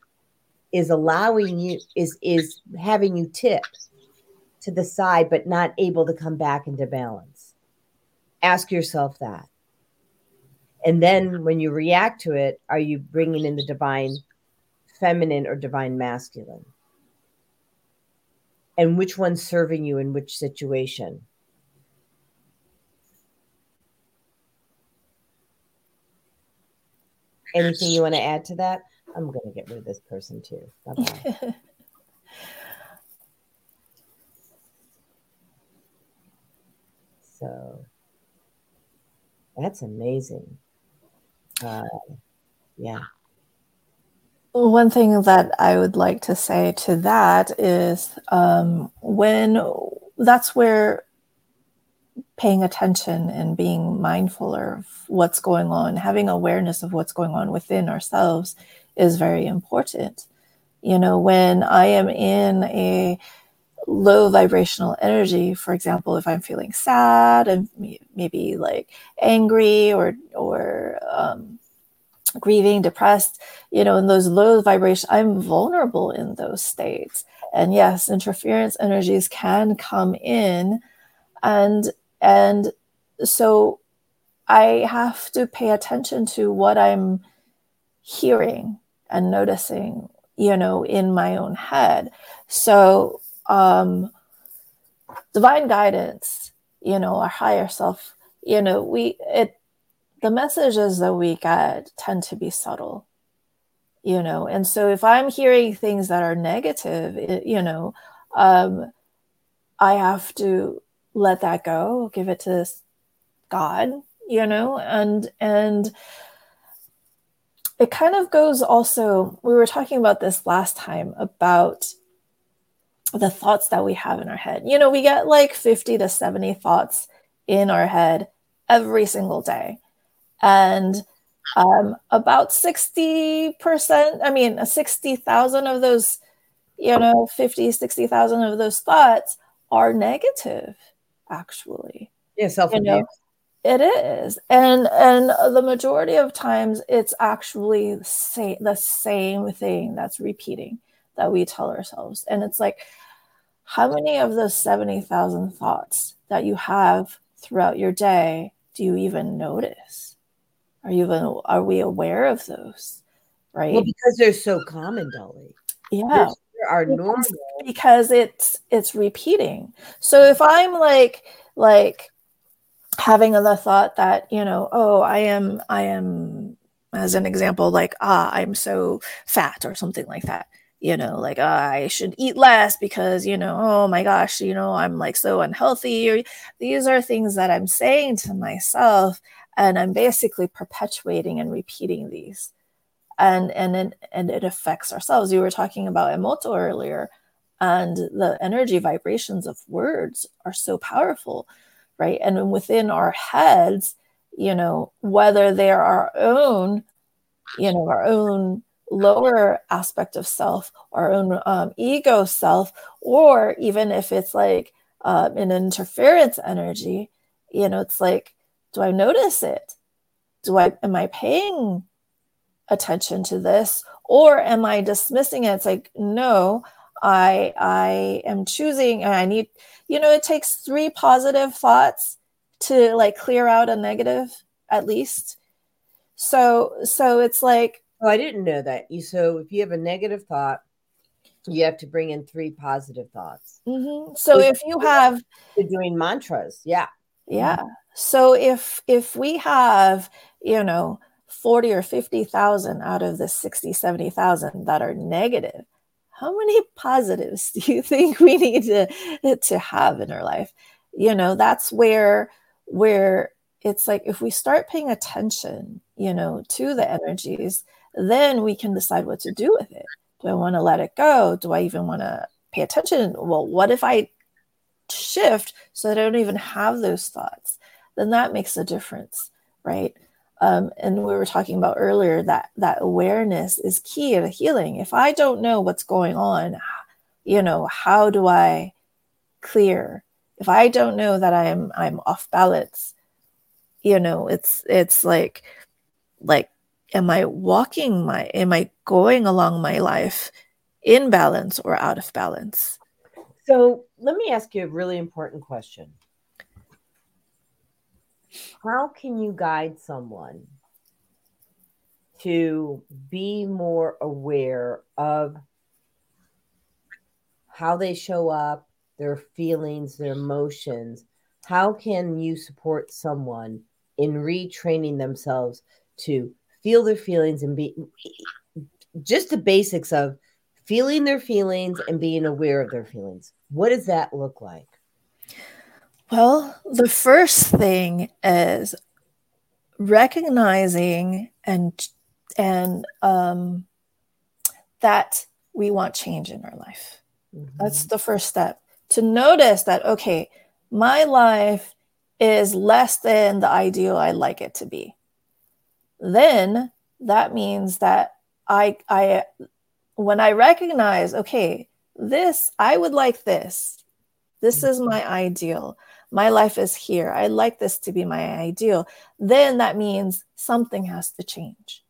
is allowing you is is having you tip to the side but not able to come back into balance? Ask yourself that. And then when you react to it, are you bringing in the divine feminine or divine masculine? And which one's serving you in which situation? Anything you want to add to that? I'm going to get rid of this person too. Bye-bye. so that's amazing. Uh, yeah. One thing that I would like to say to that is um, when that's where paying attention and being mindful of what's going on, having awareness of what's going on within ourselves is very important. You know, when I am in a low vibrational energy, for example, if I'm feeling sad and maybe like angry or or um, grieving, depressed, you know, in those low vibrations, I'm vulnerable in those states. And yes, interference energies can come in and and so I have to pay attention to what I'm hearing and noticing, you know, in my own head. So, um, divine guidance, you know, our higher self, you know, we, it, the messages that we get tend to be subtle, you know, and so if I'm hearing things that are negative, it, you know, um, I have to let that go, give it to God, you know, and and it kind of goes also we were talking about this last time about the thoughts that we have in our head. You know, we get like 50 to 70 thoughts in our head every single day. And um, about 60%, I mean, 60,000 of those, you know, 50, 60,000 of those thoughts are negative actually. Yeah, self you know, it is, and and the majority of times it's actually say, the same thing that's repeating that we tell ourselves, and it's like, how many of those seventy thousand thoughts that you have throughout your day do you even notice? Are you even are we aware of those? Right? Well, because they're so common, Dolly. Yeah, are normal because it's it's repeating. So if I'm like like having the thought that you know oh I am I am as an example like ah I'm so fat or something like that you know like ah, I should eat less because you know oh my gosh you know I'm like so unhealthy. Or these are things that I'm saying to myself and I'm basically perpetuating and repeating these and and it, and it affects ourselves. You were talking about emoto earlier, and the energy vibrations of words are so powerful, right? And within our heads, you know, whether they're our own, you know, our own lower aspect of self, our own um, ego self, or even if it's like um, an interference energy, you know, it's like, do I notice it? Do I am I paying attention to this? Or am i dismissing it? It's like no i i am choosing and i need you know it takes three positive thoughts to like clear out a negative at least. So so it's like oh i didn't know that. You so if you have a negative thought you have to bring in three positive thoughts. Mm-hmm. so if you have you're doing mantras yeah. Yeah. So if if we have you know 40 or 50,000 out of the 60, 70,000 that are negative, how many positives do you think we need to, to have in our life? You know, that's where where it's like if we start paying attention, you know, to the energies, then we can decide what to do with it. Do I want to let it go? Do I even want to pay attention? Well, what if I shift so that I don't even have those thoughts? Then that makes a difference, right? Um, and we were talking about earlier that that awareness is key to healing. If I don't know what's going on, you know, how do I clear? If I don't know that I'm I'm off balance, you know, it's it's like like am I walking my am I going along my life in balance or out of balance? So let me ask you a really important question. How can you guide someone to be more aware of how they show up, their feelings, their emotions? How can you support someone in retraining themselves to feel their feelings and be just the basics of feeling their feelings and being aware of their feelings. What does that look like? Well, the first thing is recognizing and and um, that we want change in our life. Mm-hmm. That's the first step. To notice that okay, my life is less than the ideal I'd like it to be then that means that I I when I recognize, okay, this I would like this. This is my ideal. My life is here. I like this to be my ideal. Then that means something has to change.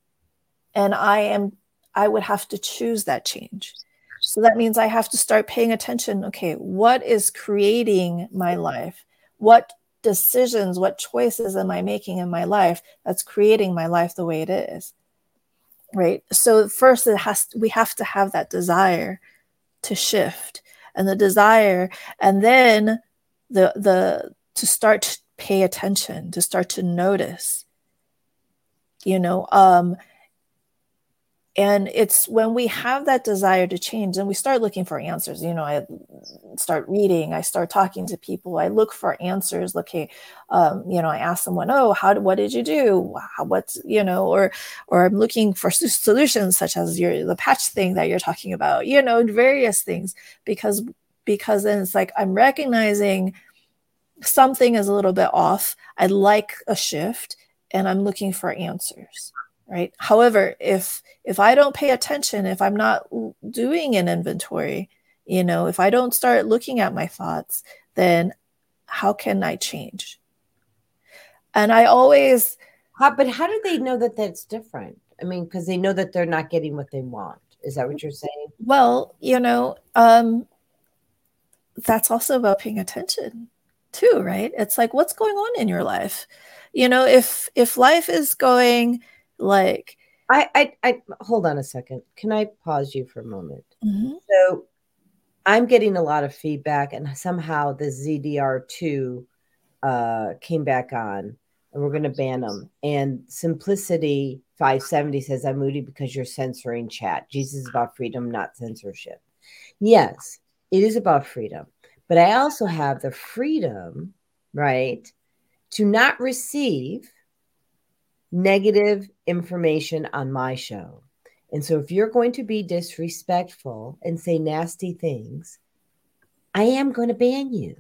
And I am I would have to choose that change. So that means I have to start paying attention. Okay, what is creating my life? What decisions, what choices am I making in my life that's creating my life the way it is? Right. So first it has we have to have that desire to shift and the desire and then the the to start to pay attention, to start to notice. You know, um and it's when we have that desire to change and we start looking for answers you know i start reading i start talking to people i look for answers Looking, um, you know i ask someone oh how what did you do how, what's you know or or i'm looking for solutions such as your the patch thing that you're talking about you know various things because because then it's like i'm recognizing something is a little bit off. I'd like a shift and i'm looking for answers right? However if if i don't pay attention if i'm not doing an inventory you know if i don't start looking at my thoughts then how can i change? And i always how, but how do they know that that's different? I mean because they know that they're not getting what they want. Is that what you're saying? Well you know um that's also about paying attention too right it's like what's going on in your life you know if if life is going like I, I, I hold on a second. Can I pause you for a moment? Mm-hmm. So I'm getting a lot of feedback, and somehow the ZDR2 uh, came back on, and we're going to ban them. And Simplicity 570 says, I'm moody because you're censoring chat. Jesus is about freedom, not censorship. Yes, it is about freedom. But I also have the freedom, right, to not receive negative information on my show. And so if you're going to be disrespectful and say nasty things, I am going to ban you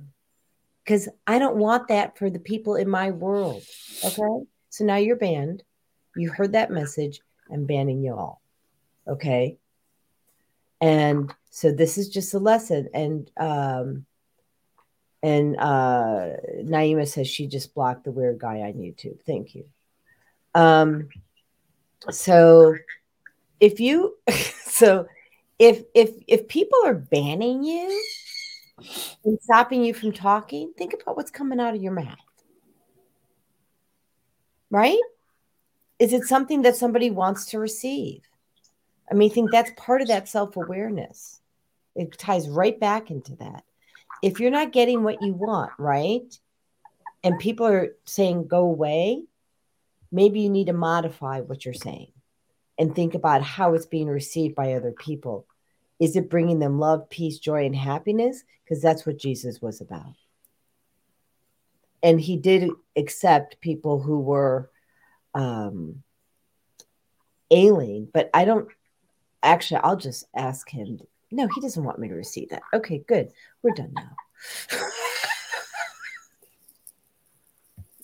because I don't want that for the people in my world. Okay. So now you're banned. You heard that message. I'm banning you all. Okay. And so this is just a lesson. And, um, and uh, Naima says she just blocked the weird guy on YouTube. Thank you. Um, so if you, so if if if people are banning you and stopping you from talking, think about what's coming out of your mouth. Right? Is it something that somebody wants to receive? I mean, I think that's part of that self awareness. It ties right back into that. If you're not getting what you want, right? And people are saying, go away, maybe you need to modify what you're saying and think about how it's being received by other people. Is it bringing them love, peace, joy, and happiness? Because that's what Jesus was about. And he did accept people who were um, ailing, but I don't actually, I'll just ask him. No, he doesn't want me to receive that. Okay, good. We're done now.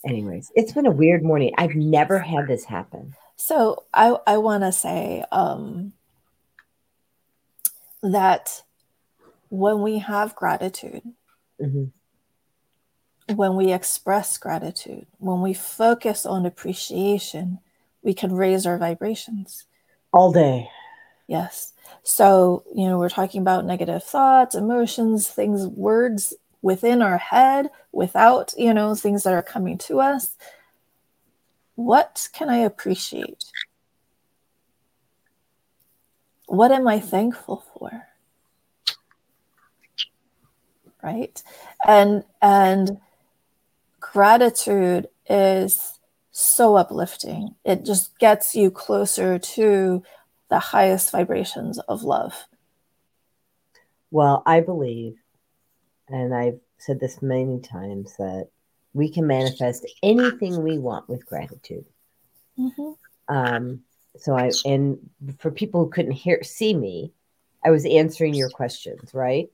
Anyways, it's been a weird morning. I've never had this happen. So I I want to say um, that when we have gratitude, Mm-hmm. when we express gratitude, when we focus on appreciation, we can raise our vibrations. All day. Yes. So, you know, we're talking about negative thoughts, emotions, things, words within our head without, you know, things that are coming to us. What can I appreciate? What am I thankful for? Right? And and gratitude is so uplifting. It just gets you closer to the highest vibrations of love. Well, I believe, and I've said this many times, that we can manifest anything we want with gratitude. Mhm. Um, so I and for people who couldn't hear see me, I was answering your questions, right?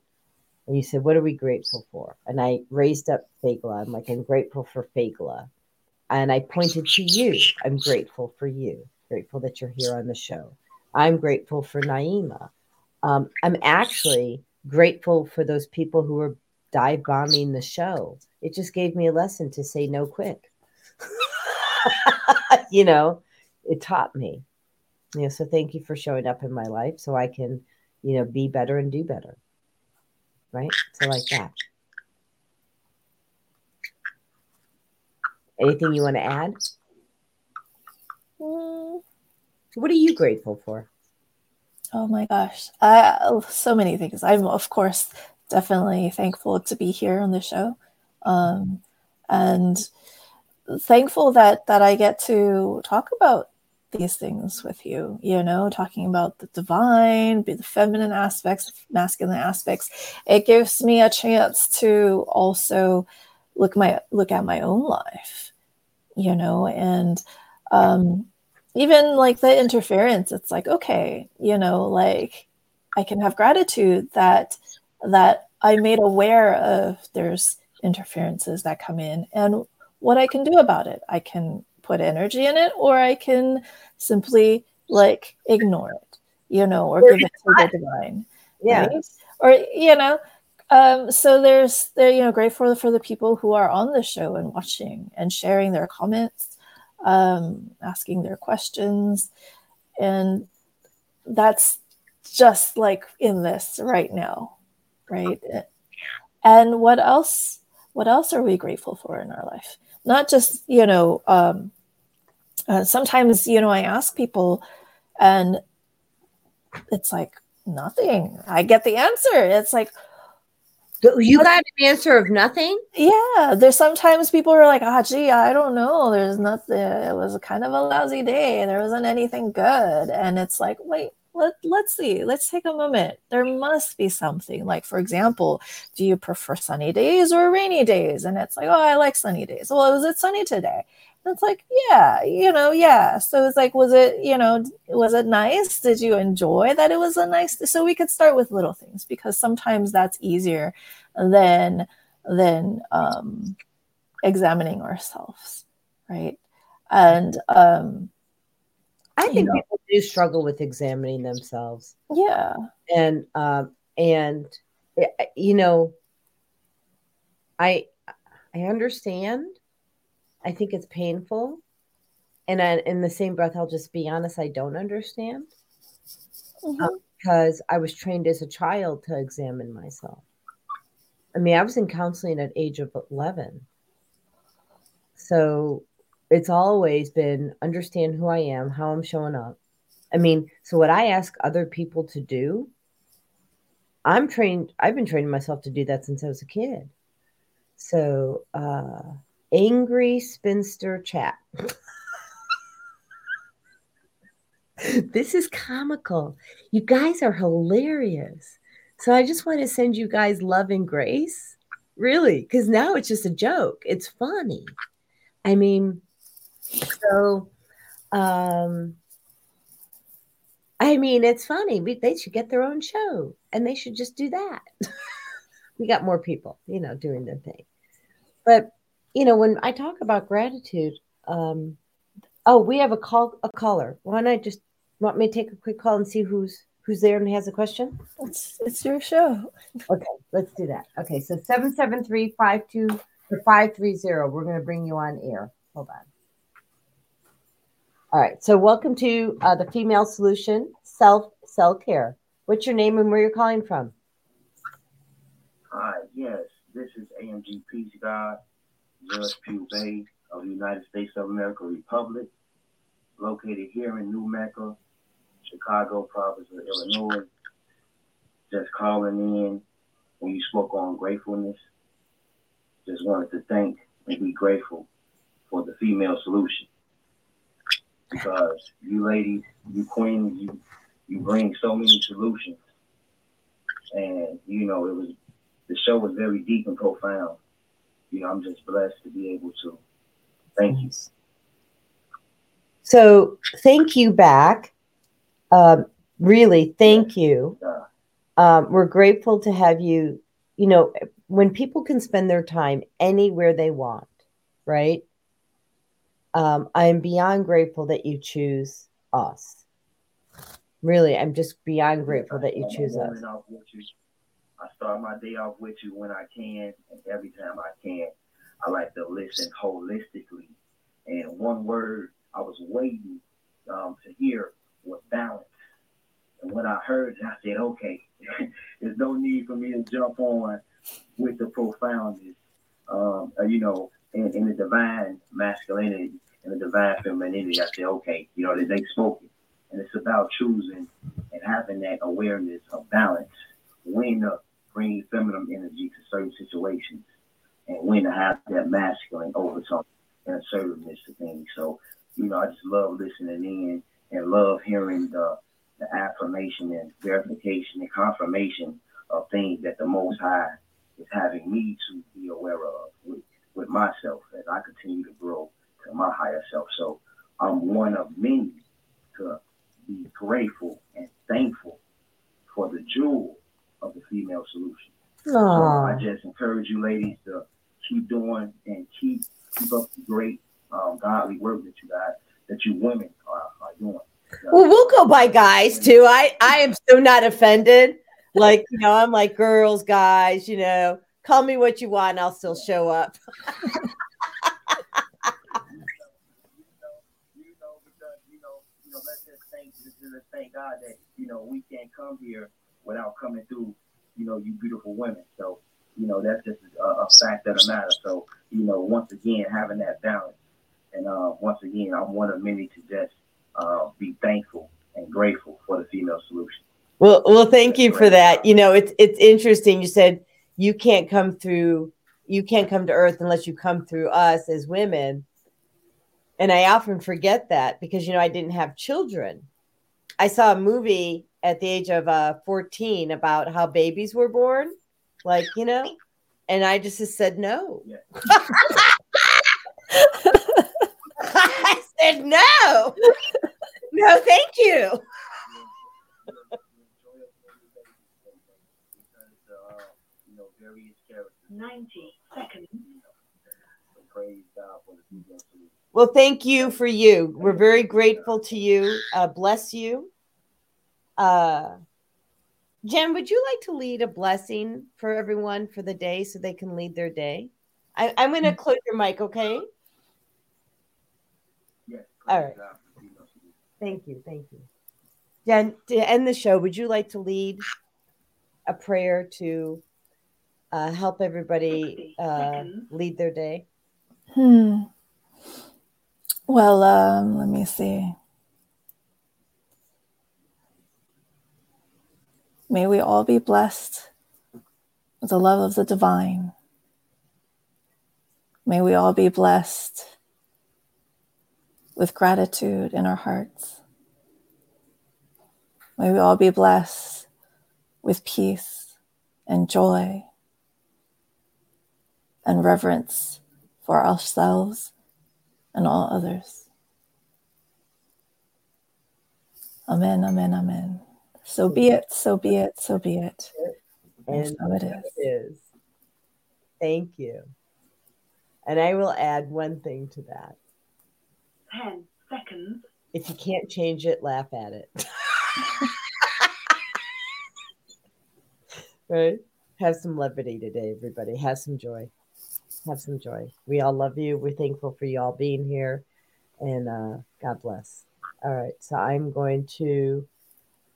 And you said, "What are we grateful for?" And I raised up Fagla. I'm like, "I'm grateful for Fagla," and I pointed to you. I'm grateful for you. Grateful that you're here on the show. I'm grateful for Naima. Um, I'm actually grateful for those people who were dive bombing the show. It just gave me a lesson to say no quick. you know, it taught me. You know, so thank you for showing up in my life so I can, you know, be better and do better. Right? So like that. Anything you want to add? Mm, What are you grateful for? Oh my gosh. Uh, so many things. I'm, of course, definitely thankful to be here on the show. Um, and thankful that that I get to talk about these things with you, you know, talking about the divine, the feminine aspects, masculine aspects. It gives me a chance to also look my look at my own life, you know, and um even like the interference, it's like, okay, you know, like I can have gratitude that that i'm made aware of there's interferences that come in and what I can do about it. I can put energy in it or I can simply like ignore it, you know, or Or give it to the divine. Yeah. right? Or you know, um, so there's there, you know, grateful for the people who are on the show and watching and sharing their comments, um, asking their questions. And that's just like in this right now, right? And what else? What else are we grateful for in our life? Not just you know. Um, uh, sometimes you know I ask people, and it's like nothing. I get the answer. It's like You got an answer of nothing? yeah. There's sometimes people are like, ah, gee, I don't know. There's nothing. It was kind of a lousy day. There wasn't anything good. And it's like, wait, let, let's see. Let's take a moment. There must be something. Like, for example, do you prefer sunny days or rainy days? And it's like, oh, I like sunny days. Well, was it sunny today? And it's like, yeah, you know, yeah. So it's like, was it, you know, was it nice? Did you enjoy that it was a nice? So we could start with little things because sometimes that's easier than than um, examining ourselves, right? And um, I You think know. people do struggle with examining themselves. yeah, and um and eh, you know i i understand i think it's painful. And I, in the same breath i'll just be honest i don't understand. Mhm. because i was trained as a child to examine myself. I mean i was in counseling at age of 11 so it's always been understand who i am how i'm showing up. I mean so what i ask other people to do I'm trained, I've been training myself to do that since I was a kid. So, uh, angry spinster chat. this is comical. You guys are hilarious. So I just want to send you guys love and grace. Really, because now it's just a joke. It's funny. I mean, so um I mean, it's funny. We, they should get their own show and they should just do that. we got more people, you know, doing their thing. But, you know, when I talk about gratitude, um, oh, we have a call, a caller. Why don't I just want me to take a quick call and see who's who's there and has a question? It's it's your show. Okay, let's do that. Okay, so 773 52 530. We're going to bring you on air. Hold on. All right. So, welcome to uh, the Female Solution Self Cell Care. What's your name and where you're calling from? Hi. Yes, this is AMG Peace God, Judge Pew Bay of the United States of America Republic, located here in New Mecca, Chicago province of Illinois. Just calling in when you spoke on gratefulness. Just wanted to thank and be grateful for the female solution because you ladies, you queens, you you bring so many solutions, and you know it was the show was very deep and profound. You know, I'm just blessed to be able to. Thank you. So thank you back. Um, really, thank you. Um, we're grateful to have you. You know, when people can spend their time anywhere they want, right? um, I'm beyond grateful that you choose us. Really, I'm just beyond grateful that you choose us. I start my day off with you when I can, and every time I can, I like to listen holistically. And one word I was waiting um, to hear was balance. And when I heard it, I said, okay, there's no need for me to jump on with the profoundness. Um, uh, you know, in, in the divine masculinity and the divine femininity, I said, okay, you know, they, they spoke it. And it's about choosing and having that awareness of balance, when to bring feminine energy to certain situations and when to have that masculine overtone and assertiveness to things. So, you know, I just love listening in and love hearing the, the affirmation and verification and confirmation of things that the Most High is having me to be aware of with with myself as I continue to grow to my higher self. So I'm one of many to be grateful and thankful for the jewel of the female solution. So I just encourage you ladies to keep doing and keep keep up the great um, godly work that you got that you women are, are doing. Well, we'll go by guys too. I I am so not offended. Like you know, I'm like girls, guys. You know, call me what you want, I'll still show up. You know, you know let's just thank God that you know we can't come here without coming through, you know, you beautiful women. So you know that's just a, a fact of the matter. So you know, once again, having that balance, and uh, once again, I'm one of many to just uh, be thankful and grateful for the female solution. Well, well, thank you for that. You know, it's it's interesting. You said you can't come through you can't come to earth unless you come through us as women and i often forget that because you know i didn't have children i saw a movie at the age of uh, 14 about how babies were born like you know and i just said no yeah. i said no no thank you 90 seconds. Well, thank you for you. We're very grateful to you. Uh, bless you. Uh, Jen, would you like to lead a blessing for everyone for the day so they can lead their day? I, am going to close your mic, okay? Yes. All right. Thank you. Thank you. Jen, to end the show, would you like to lead a prayer to uh, help everybody uh, lead their day? Hmm. Well, um, let me see. May we all be blessed with the love of the divine. May we all be blessed with gratitude in our hearts. May we all be blessed with peace and joy and reverence for ourselves and all others. Amen, amen, amen. So be it, so be it, so be it. And so it is. It is. Thank you. And I will add one thing to that. 10 seconds. If you can't change it, laugh at it. right? Have some levity today, everybody. Have some joy. Have some joy. We all love you. We're thankful for you all being here. And uh, God bless. All right. So I'm going to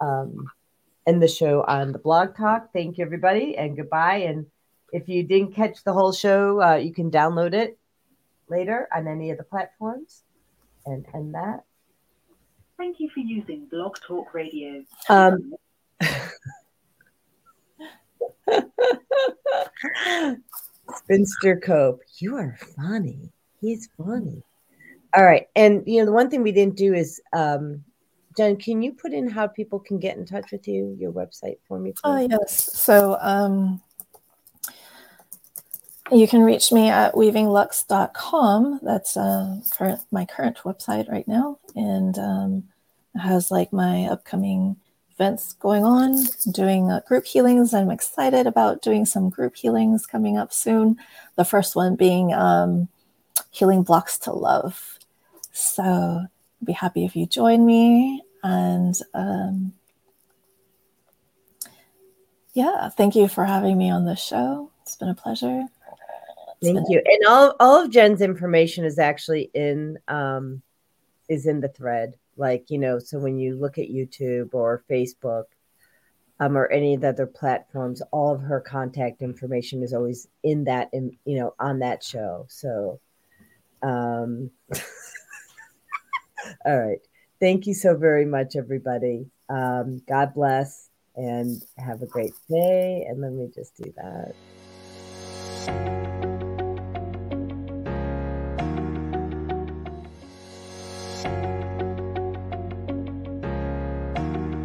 um, end the show on the blog talk. Thank you, everybody, and goodbye. And if you didn't catch the whole show, uh, you can download it later on any of the platforms. And end that. Thank you for using Blog Talk Radio. Um, Spinster Cope, you are funny. He's funny. All right. And, you know, the one thing we didn't do is, um, Jen, can you put in how people can get in touch with you, your website for me? Please? Oh, yes. So um, you can reach me at weavinglux.com. That's uh, current, my current website right now. And um, it has like my upcoming events going on, I'm doing uh, group healings. I'm excited about doing some group healings coming up soon. The first one being um, Healing Blocks to Love. So I'd be happy if you join me. And um, yeah, thank you for having me on the show. It's been a pleasure. It's Thank you. And all, all of Jen's information is actually in um is in the thread. Like, you know, so when you look at YouTube or Facebook um or any of the other platforms, all of her contact information is always in that in you know, on that show. So um all right. Thank you so very much, everybody. Um, God bless and have a great day. And let me just do that.